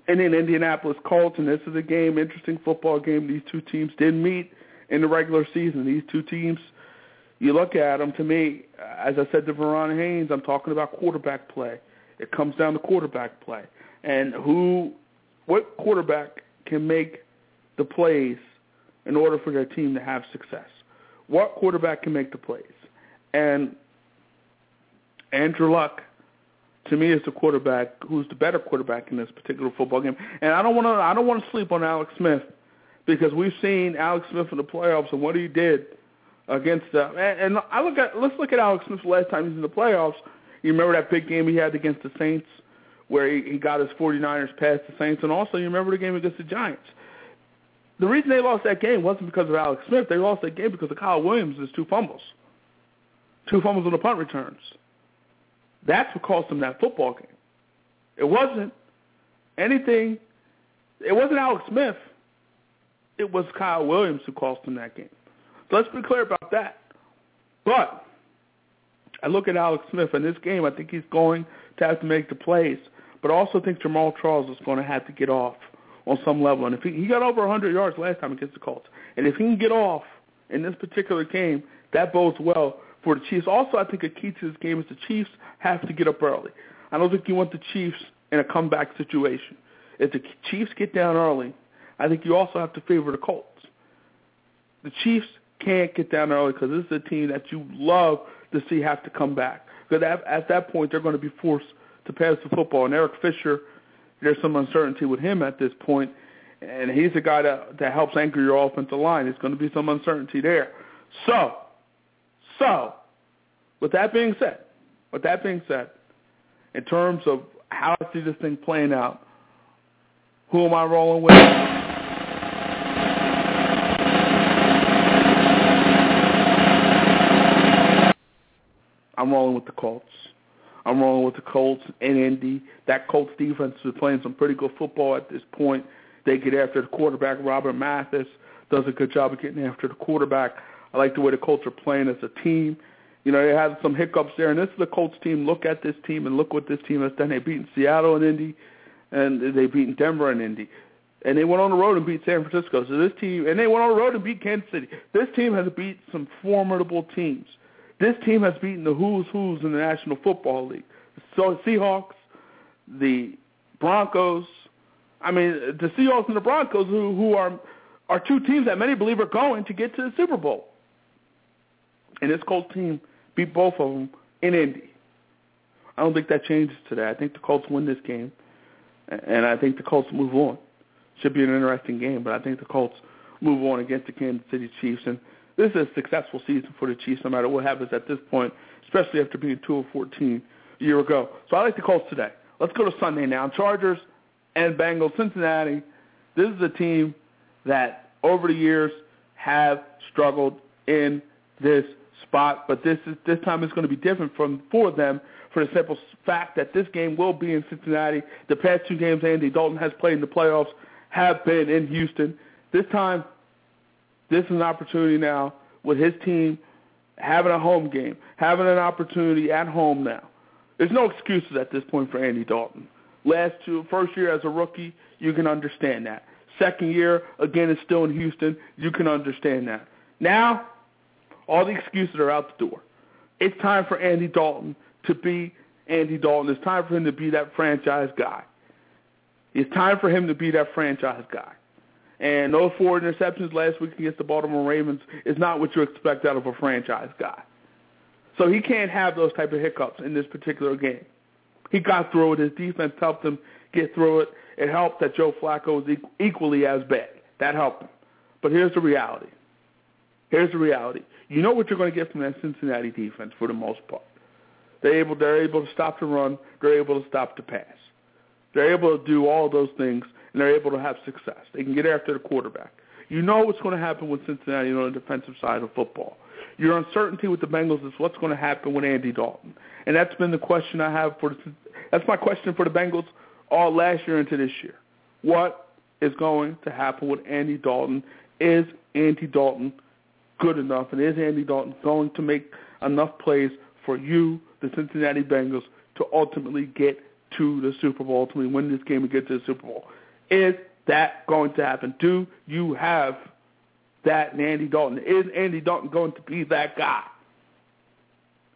and then Indianapolis Colton. This is a game, interesting football game. These two teams didn't meet in the regular season. These two teams, you look at them, to me, as I said to Verron Haynes, I'm talking about quarterback play. It comes down to quarterback play. And who, what quarterback can make the plays in order for their team to have success? What quarterback can make the plays? And Andrew Luck to me is the quarterback who's the better quarterback in this particular football game. And I don't want to I don't want to sleep on Alex Smith because we've seen Alex Smith in the playoffs and what he did against the and, and I look at let's look at Alex Smith last time he was in the playoffs. You remember that big game he had against the Saints where he, he got his 49ers past the Saints and also you remember the game against the Giants. the reason they lost that game wasn't because of Alex Smith. They lost that game because of Kyle Williams' two fumbles. Two fumbles on the punt returns. That's what cost them that football game. It wasn't anything. It wasn't Alex Smith. It was Kyle Williams who cost them that game. So let's be clear about that. But I look at Alex Smith in this game. I think he's going to have to make the plays, but I also think Jamaal Charles is going to have to get off on some level. And if he, he got over 100 yards last time against the Colts, and if he can get off in this particular game, that bodes well for the Chiefs. Also, I think a key to this game is the Chiefs have to get up early. I don't think you want the Chiefs in a comeback situation. If the Chiefs get down early, I think you also have to favor the Colts. The Chiefs can't get down early because this is a team that you love to see have to come back. Because at, at that point, they're going to be forced to pass the football. And Eric Fisher, there's some uncertainty with him at this point, and he's a guy that, that helps anchor your offensive line. There's going to be some uncertainty there. So, so, with that being said, with that being said, in terms of how I see this thing playing out, who am I rolling with? I'm rolling with the Colts. I'm rolling with the Colts and Indy. That Colts defense is playing some pretty good football at this point. They get after the quarterback. Robert Mathis does a good job of getting after the quarterback. I like the way the Colts are playing as a team. You know, they had some hiccups there, and this is the Colts team. Look at this team and look what this team has done. They've beaten Seattle and Indy, and they've beaten Denver and Indy. And they went on the road and beat San Francisco. So this team, and they went on the road and beat Kansas City. This team has beat some formidable teams. This team has beaten the who's who's in the National Football League. So Seahawks, the Broncos. I mean, the Seahawks and the Broncos, who who are are two teams that many believe are going to get to the Super Bowl. And this Colts team beat both of them in Indy. I don't think that changes today. I think the Colts win this game, and I think the Colts move on. Should be an interesting game, but I think the Colts move on against the Kansas City Chiefs. And this is a successful season for the Chiefs, no matter what happens at this point, especially after being 2 of 14 a year ago. So I like the Colts today. Let's go to Sunday now. Chargers and Bengals, Cincinnati. This is a team that over the years have struggled in this spot, but this is this time is going to be different from for them for the simple fact that this game will be in Cincinnati. The past two games Andy Dalton has played in the playoffs have been in Houston. This time, this is an opportunity now with his team having a home game, having an opportunity at home now. There's no excuses at this point for Andy Dalton. Last two, first year as a rookie, you can understand that. Second year, again, it's still in Houston. You can understand that. Now, all the excuses are out the door. It's time for Andy Dalton to be Andy Dalton. It's time for him to be that franchise guy. It's time for him to be that franchise guy. And those four interceptions last week against the Baltimore Ravens is not what you expect out of a franchise guy. So he can't have those type of hiccups in this particular game. He got through it. His defense helped him get through it. It helped that Joe Flacco was equally as bad. That helped him. But here's the reality. Here's the reality. You know what you're going to get from that Cincinnati defense for the most part. They're able, they're able to stop the run. They're able to stop the pass. They're able to do all those things, and they're able to have success. They can get after the quarterback. You know what's going to happen with Cincinnati on the defensive side of football. Your uncertainty with the Bengals is what's going to happen with Andy Dalton, and that's been the question I have for. That's my question for the Bengals all last year into this year. What is going to happen with Andy Dalton? Is Andy Dalton good enough, and is Andy Dalton going to make enough plays for you, the Cincinnati Bengals, to ultimately get to the Super Bowl, ultimately win this game and get to the Super Bowl? Is that going to happen? Do you have that in Andy Dalton? Is Andy Dalton going to be that guy?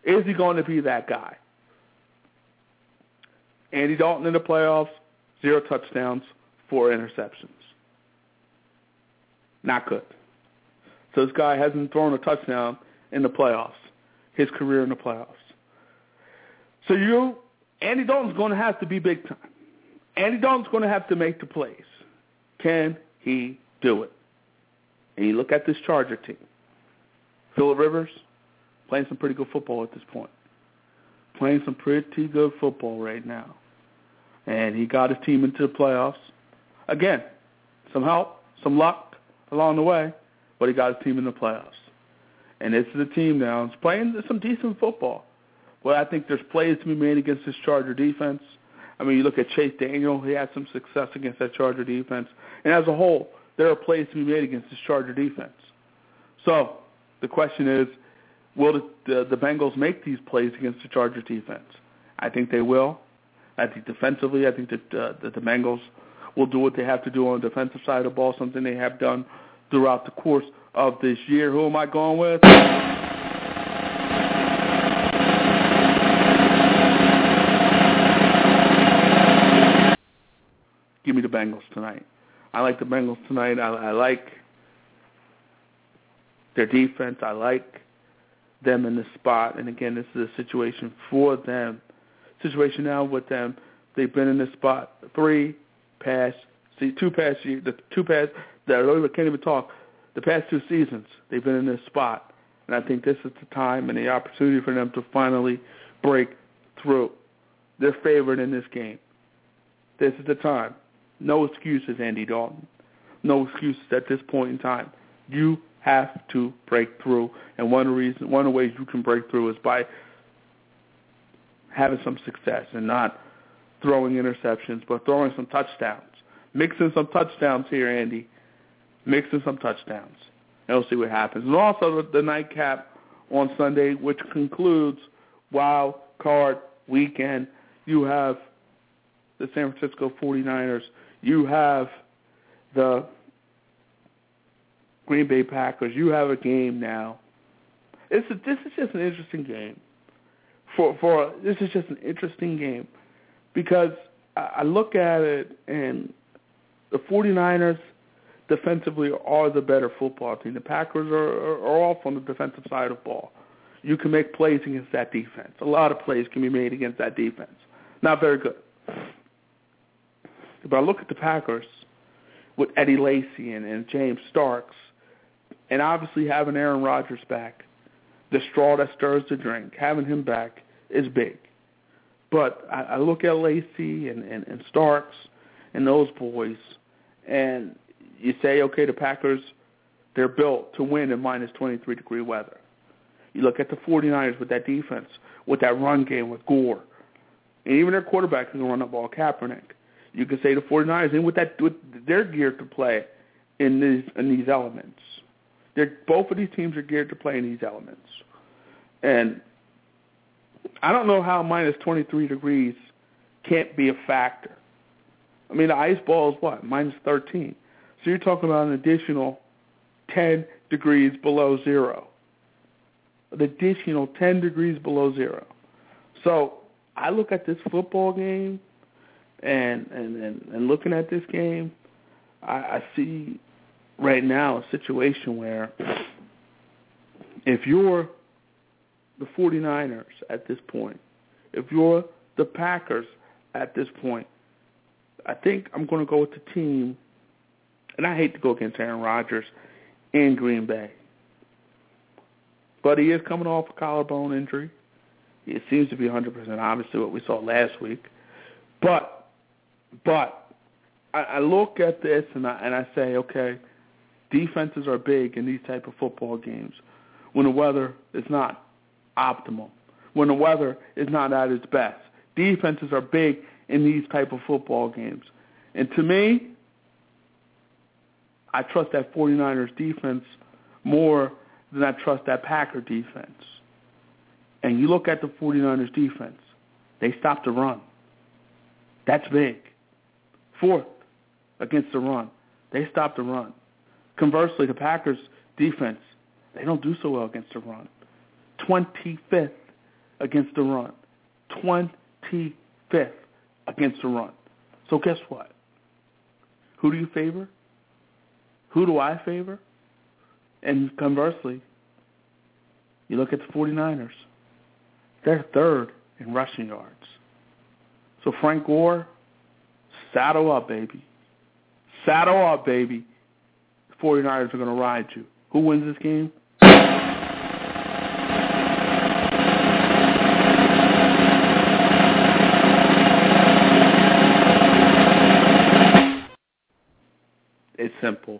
Is he going to be that guy? Andy Dalton in the playoffs, zero touchdowns, four interceptions. Not good. So this guy hasn't thrown a touchdown in the playoffs, his career in the playoffs. So you, Andy Dalton's going to have to be big time. Andy Dalton's going to have to make the plays. Can he do it? And you look at this Charger team. Philip Rivers playing some pretty good football at this point. Playing some pretty good football right now. And he got his team into the playoffs. Again, some help, some luck, along the way, but he got his team in the playoffs. And this is a team now. It's playing some decent football. Well, I think there's plays to be made against this Charger defense. I mean, you look at Chase Daniel; he had some success against that Charger defense. And as a whole, there are plays to be made against this Charger defense. So the question is, will the, the, the Bengals make these plays against the Charger defense? I think they will. I think defensively, I think that, uh, that the Bengals will do what they have to do on the defensive side of the ball, something they have done throughout the course of this year. Who am I going with? Give me the Bengals tonight. I like the Bengals tonight. I, I like their defense. I like them in this spot. And again, this is a situation for them. Situation now with them. They've been in this spot three past, see, two past years, the two past, that can't even talk, the past two seasons, they've been in this spot. And I think this is the time and the opportunity for them to finally break through. They're favored in this game. This is the time. No excuses, Andy Dalton. No excuses at this point in time. You have to break through, and one reason, one of the ways you can break through is by having some success and not throwing interceptions, but throwing some touchdowns, mixing some touchdowns here, Andy, mixing some touchdowns, and we'll see what happens. And also the, the nightcap on Sunday, which concludes Wild Card Weekend. You have the San Francisco 49ers. You have the Green Bay Packers. You have a game now. It's a, this is just an interesting game. For for this is just an interesting game because I, I look at it and the 49ers defensively are the better football team. The Packers are, are, off on the defensive side of ball. You can make plays against that defense. A lot of plays can be made against that defense. Not very good. But I look at the Packers with Eddie Lacy and, and James Starks, and obviously having Aaron Rodgers back, the straw that stirs the drink, having him back is big. But I, I look at Lacy and, and, and Starks and those boys, and you say, okay, the Packers, they're built to win in minus 23 degree weather. You look at the 49ers with that defense, with that run game with Gore, and even their quarterback can run the ball, Kaepernick. You could say the 49ers, and with that, with, they're geared to play in these in these elements. They're, both of these teams are geared to play in these elements, and I don't know how minus 23 degrees can't be a factor. I mean, the Ice Bowl is what minus 13, so you're talking about an additional 10 degrees below zero. An additional 10 degrees below zero. So I look at this football game and and and, and looking at this game, I, I see right now a situation where if you're the 49ers at this point, if you're the Packers at this point, I think I'm going to go with the team, and I hate to go against Aaron Rodgers in Green Bay. But he is coming off a collarbone injury. It seems to be 100% obviously what we saw last week. But but I, I look at this and I, and I say, okay, defenses are big in these type of football games when the weather is not optimal, when the weather is not at its best. Defenses are big in these type of football games. And to me, I trust that 49ers defense more than I trust that Packer defense. And you look at the 49ers defense, they stopped the run. That's big. Fourth against the run. They stopped the run. Conversely, the Packers defense, they don't do so well against the run. 25th against the run. 25th against the run. So guess what? Who do you favor? Who do I favor? And conversely, you look at the 49ers. They're third in rushing yards. So Frank Gore, Saddle up, baby. Saddle up, baby. The 49ers are going to ride you. Who wins this game? It's simple.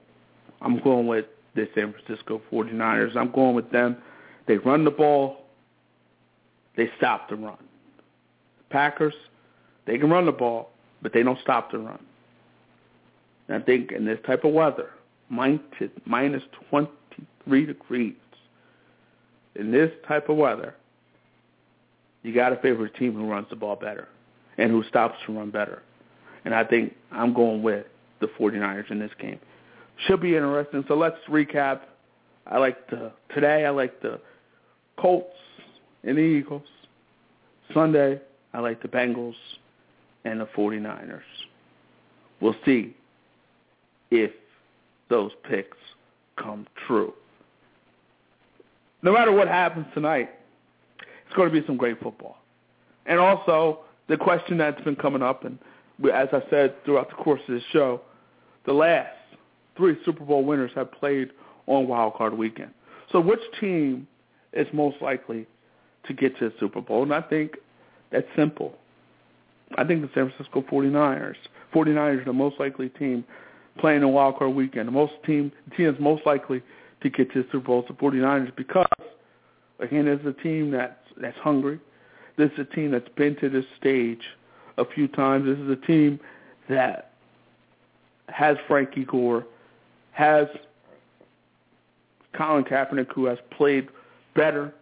I'm going with the San Francisco 49ers. I'm going with them. They run the ball. They stop the run. Packers, they can run the ball, but they don't stop the run. And I think in this type of weather, minus 23 degrees, in this type of weather, you got to favor a team who runs the ball better and who stops to run better. And I think I'm going with the 49ers in this game. Should be interesting. So let's recap. I like the today. I like the Colts and the Eagles. Sunday, I like the Bengals and the 49ers. We'll see if those picks come true. No matter what happens tonight, it's going to be some great football. And also, the question that's been coming up, and as I said throughout the course of this show, the last three Super Bowl winners have played on Wild Card Weekend. So which team is most likely to get to the Super Bowl? And I think that's simple. I think the San Francisco 49ers. 49ers are the most likely team playing on Wild Card Weekend. The most team, the team that's most likely to get to the Super Bowl is the 49ers because, again, is a team that's, that's hungry. This is a team that's been to this stage a few times. This is a team that has Frankie Gore, has Colin Kaepernick, who has played better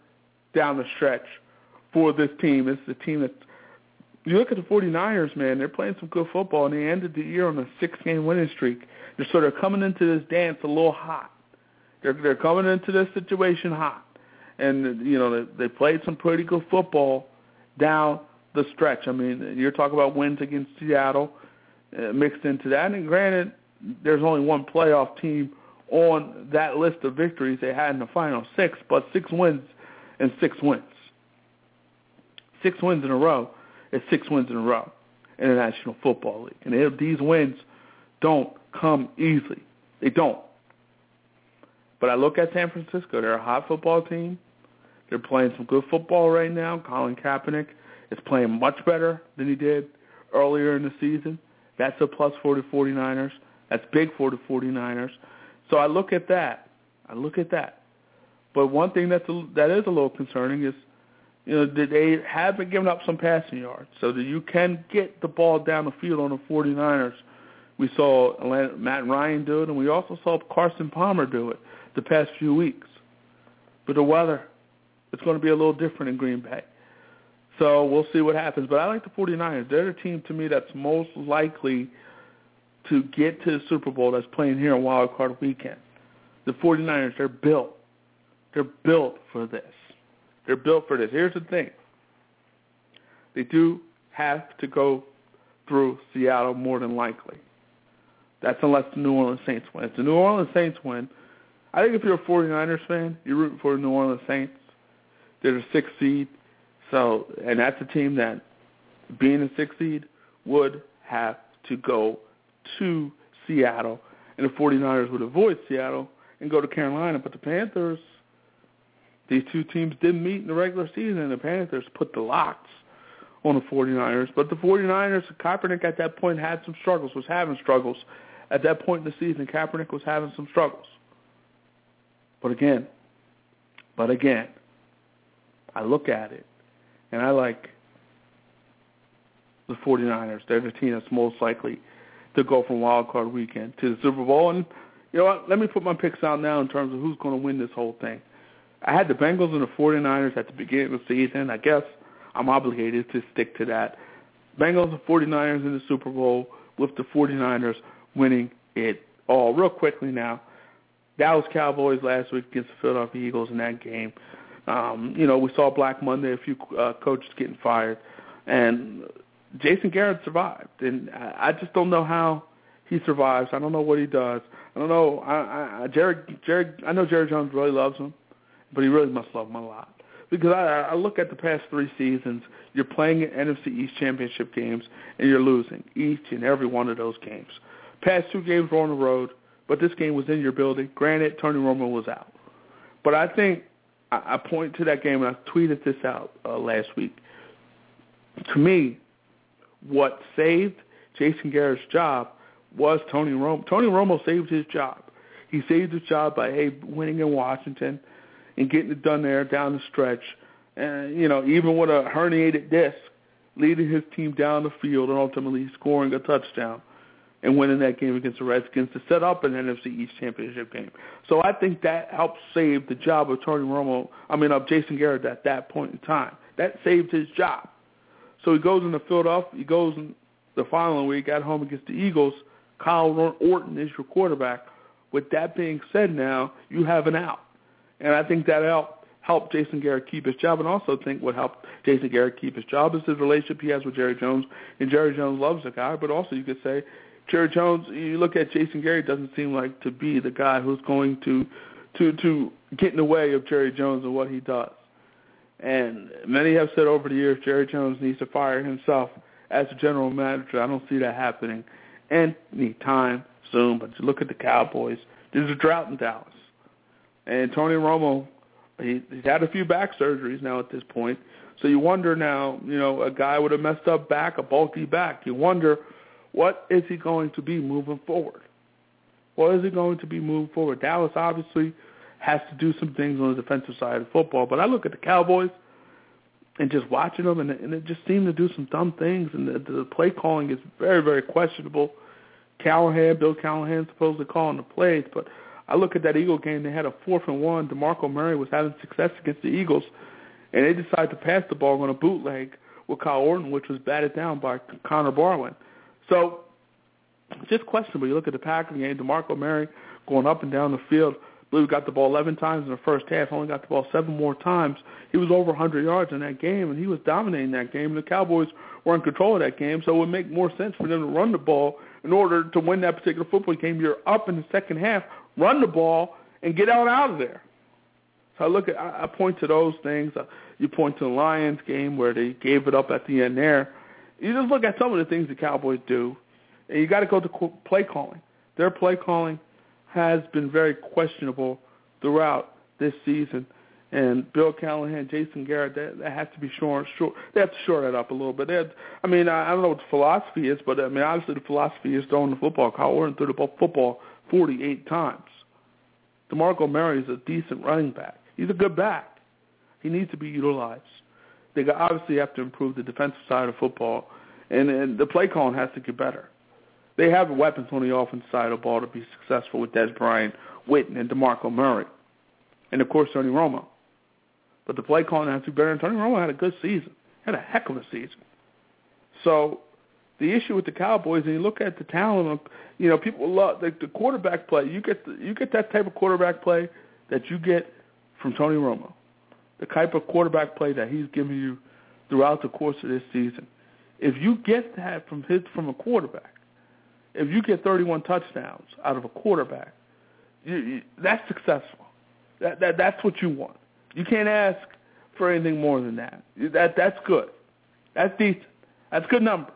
down the stretch for this team. Is a team that you look at the 49ers, man, they're playing some good football, and they ended the year on a six-game winning streak. They're sort of coming into this dance a little hot. They're they're coming into this situation hot, and you know they, they played some pretty good football down the stretch. I mean, you're talking about wins against Seattle uh, mixed into that. And granted, there's only one playoff team on that list of victories they had in the final six, but six wins and six wins. Six wins in a row is six wins in a row in the National Football League. And if these wins don't come easily. They don't. But I look at San Francisco. They're a hot football team. They're playing some good football right now. Colin Kaepernick is playing much better than he did earlier in the season. That's a plus for the 49ers. That's big for the 49ers. So I look at that. I look at that. But one thing that's a, that is a little concerning is, you know, they have been giving up some passing yards, so that you can get the ball down the field on the 49ers. We saw Matt Ryan do it, and we also saw Carson Palmer do it the past few weeks. But the weather, it's going to be a little different in Green Bay. So we'll see what happens. But I like the 49ers. They're the team to me that's most likely to get to the Super Bowl that's playing here on Wild Card Weekend. The 49ers, they're built. They're built for this. They're built for this. Here's the thing. They do have to go through Seattle more than likely. That's unless the New Orleans Saints win. If the New Orleans Saints win, I think if you're a 49ers fan, you're rooting for the New Orleans Saints. They're the sixth seed. So, and that's a team that, being a sixth seed, would have to go to Seattle, and the 49ers would avoid Seattle and go to Carolina. But the Panthers, these two teams didn't meet in the regular season, and the Panthers put the locks on the 49ers. But the 49ers, Kaepernick at that point had some struggles, was having struggles. At that point in the season, Kaepernick was having some struggles. But again, but again, I look at it and I like the 49ers. They're the team that's most likely to go from wild card weekend to the Super Bowl. And you know what? Let me put my picks out now in terms of who's going to win this whole thing. I had the Bengals and the 49ers at the beginning of the season. I guess I'm obligated to stick to that. Bengals and 49ers in the Super Bowl with the 49ers winning it all. Real quickly now, Dallas Cowboys last week against the Philadelphia Eagles in that game. Um, you know, we saw Black Monday, a few uh, coaches getting fired, and Jason Garrett survived. And I, just don't know how he survives. I don't know what he does. I don't know. I, I, Jared, Jared, I know Jerry Jones really loves him, but he really must love him a lot. Because I, I look at the past three seasons, you're playing NFC East championship games, and you're losing each and every one of those games. Past two games were on the road, but this game was in your building. Granted, Tony Romo was out. But I think I, I point to that game, and I tweeted this out uh, last week. To me, what saved Jason Garrett's job was Tony Romo. Tony Romo saved his job. He saved his job by hey winning in Washington and getting it done there down the stretch. And you know, even with a herniated disc, leading his team down the field and ultimately scoring a touchdown and winning that game against the Redskins to set up an NFC East championship game. So I think that helped save the job of Tony Romo. I mean, of Jason Garrett at that point in time. That saved his job. So he goes into Philadelphia. He goes in the following week at home against the Eagles. Kyle Orton is your quarterback. With that being said, now you have an out, and I think that out helped Jason Garrett keep his job, and also think what helped Jason Garrett keep his job is the relationship he has with Jerry Jones, and Jerry Jones loves the guy. But also, you could say Jerry Jones. You look at Jason Garrett, doesn't seem like to be the guy who's going to to to get in the way of Jerry Jones and what he does. And many have said over the years Jerry Jones needs to fire himself as a general manager. I don't see that happening any time soon. But you look at the Cowboys. There's a drought in Dallas. And Tony Romo, he, he's had a few back surgeries now at this point. So you wonder now, you know, a guy with a messed up back, a bulky back. You wonder, what is he going to be moving forward? What is he going to be moving forward? Dallas obviously has to do some things on the defensive side of football. But I look at the Cowboys and just watching them, and, and it just seemed to do some dumb things, and the, the play calling is very, very questionable. Callahan, Bill Callahan, supposedly calling the plays, but I look at that Eagle game. They had a fourth and one. Demarco Murray was having success against the Eagles, and they decided to pass the ball on a bootleg with Kyle Orton, which was batted down by Connor Barwin. So, just questionable. You look at the Packers game. Demarco Murray going up and down the field believe got the ball 11 times in the first half, only got the ball seven more times. He was over 100 yards in that game, and he was dominating that game. And the Cowboys were in control of that game, so it would make more sense for them to run the ball in order to win that particular football game. You're up in the second half, run the ball, and get out out of there. So I look at, I point to those things. Uh, you point to the Lions game where they gave it up at the end there. You just look at some of the things the Cowboys do, and you got to go to play calling. Their play calling – has been very questionable throughout this season. And Bill Callahan, Jason Garrett, that, that has to be short. Short, they have to shore that up a little bit. Have, I mean, I, I don't know what the philosophy is, but I mean, obviously the philosophy is throwing the football. Kyle Orton threw the football 48 times. DeMarco Murray is a decent running back. He's a good back. He needs to be utilized. They obviously have to improve the defensive side of football, and, and the play calling has to get better. They have the weapons on the offensive side of the ball to be successful with Dez Bryant, Witten, and DeMarco Murray. And, of course, Tony Romo. But the play calling has to be better. And Tony Romo had a good season. Had a heck of a season. So the issue with the Cowboys, and you look at the talent you know, people love the, the quarterback play. You get the, you get that type of quarterback play that you get from Tony Romo, the type of quarterback play that he's giving you throughout the course of this season. If you get that from his from a quarterback, if you get 31 touchdowns out of a quarterback, you, you, that's successful. That, that that's what you want. You can't ask for anything more than that. That that's good. That's decent. That's good numbers.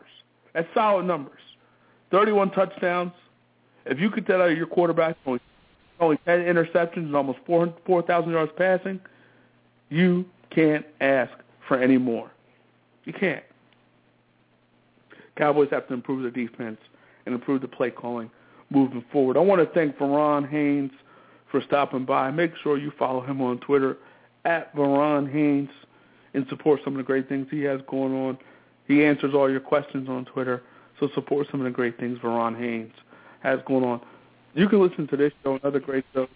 That's solid numbers. 31 touchdowns. If you could tell your quarterback only, only 10 interceptions and almost 4,000 yards passing, you can't ask for any more. You can't. Cowboys have to improve their defense and improve the play calling moving forward. I want to thank Verron Haynes for stopping by. Make sure you follow him on Twitter at Verron Haynes and support some of the great things he has going on. He answers all your questions on Twitter, so support some of the great things Verron Haynes has going on. You can listen to this show and other great shows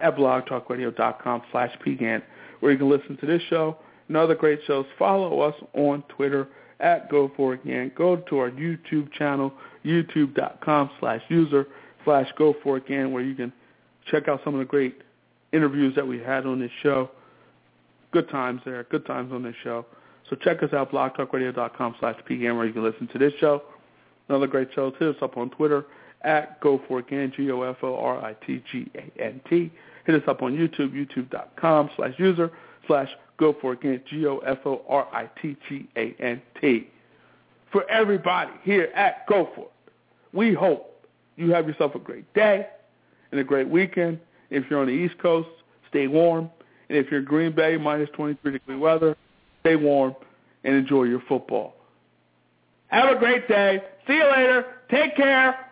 at blogtalkradio.com slash pgant, where you can listen to this show and other great shows. Follow us on Twitter at Go For Gant. Go to our YouTube channel, youtube.com slash user slash Go For Gant, where you can check out some of the great interviews that we had on this show. Good times there, good times on this show. So check us out, blogtalkradio.com slash pgant, where you can listen to this show. Another great show. Hit us up on Twitter at Go For Gant, G-O-F-O-R-I-T-G-A-N-T. Hit us up on YouTube, youtube.com slash user slash Go For It Gant, G-O-F-O-R-I-T-G-A-N-T. For everybody here at Go For It, we hope you have yourself a great day and a great weekend. If you're on the East Coast, stay warm. And if you're in Green Bay, minus 23 degree weather, stay warm and enjoy your football. Have a great day. See you later. Take care.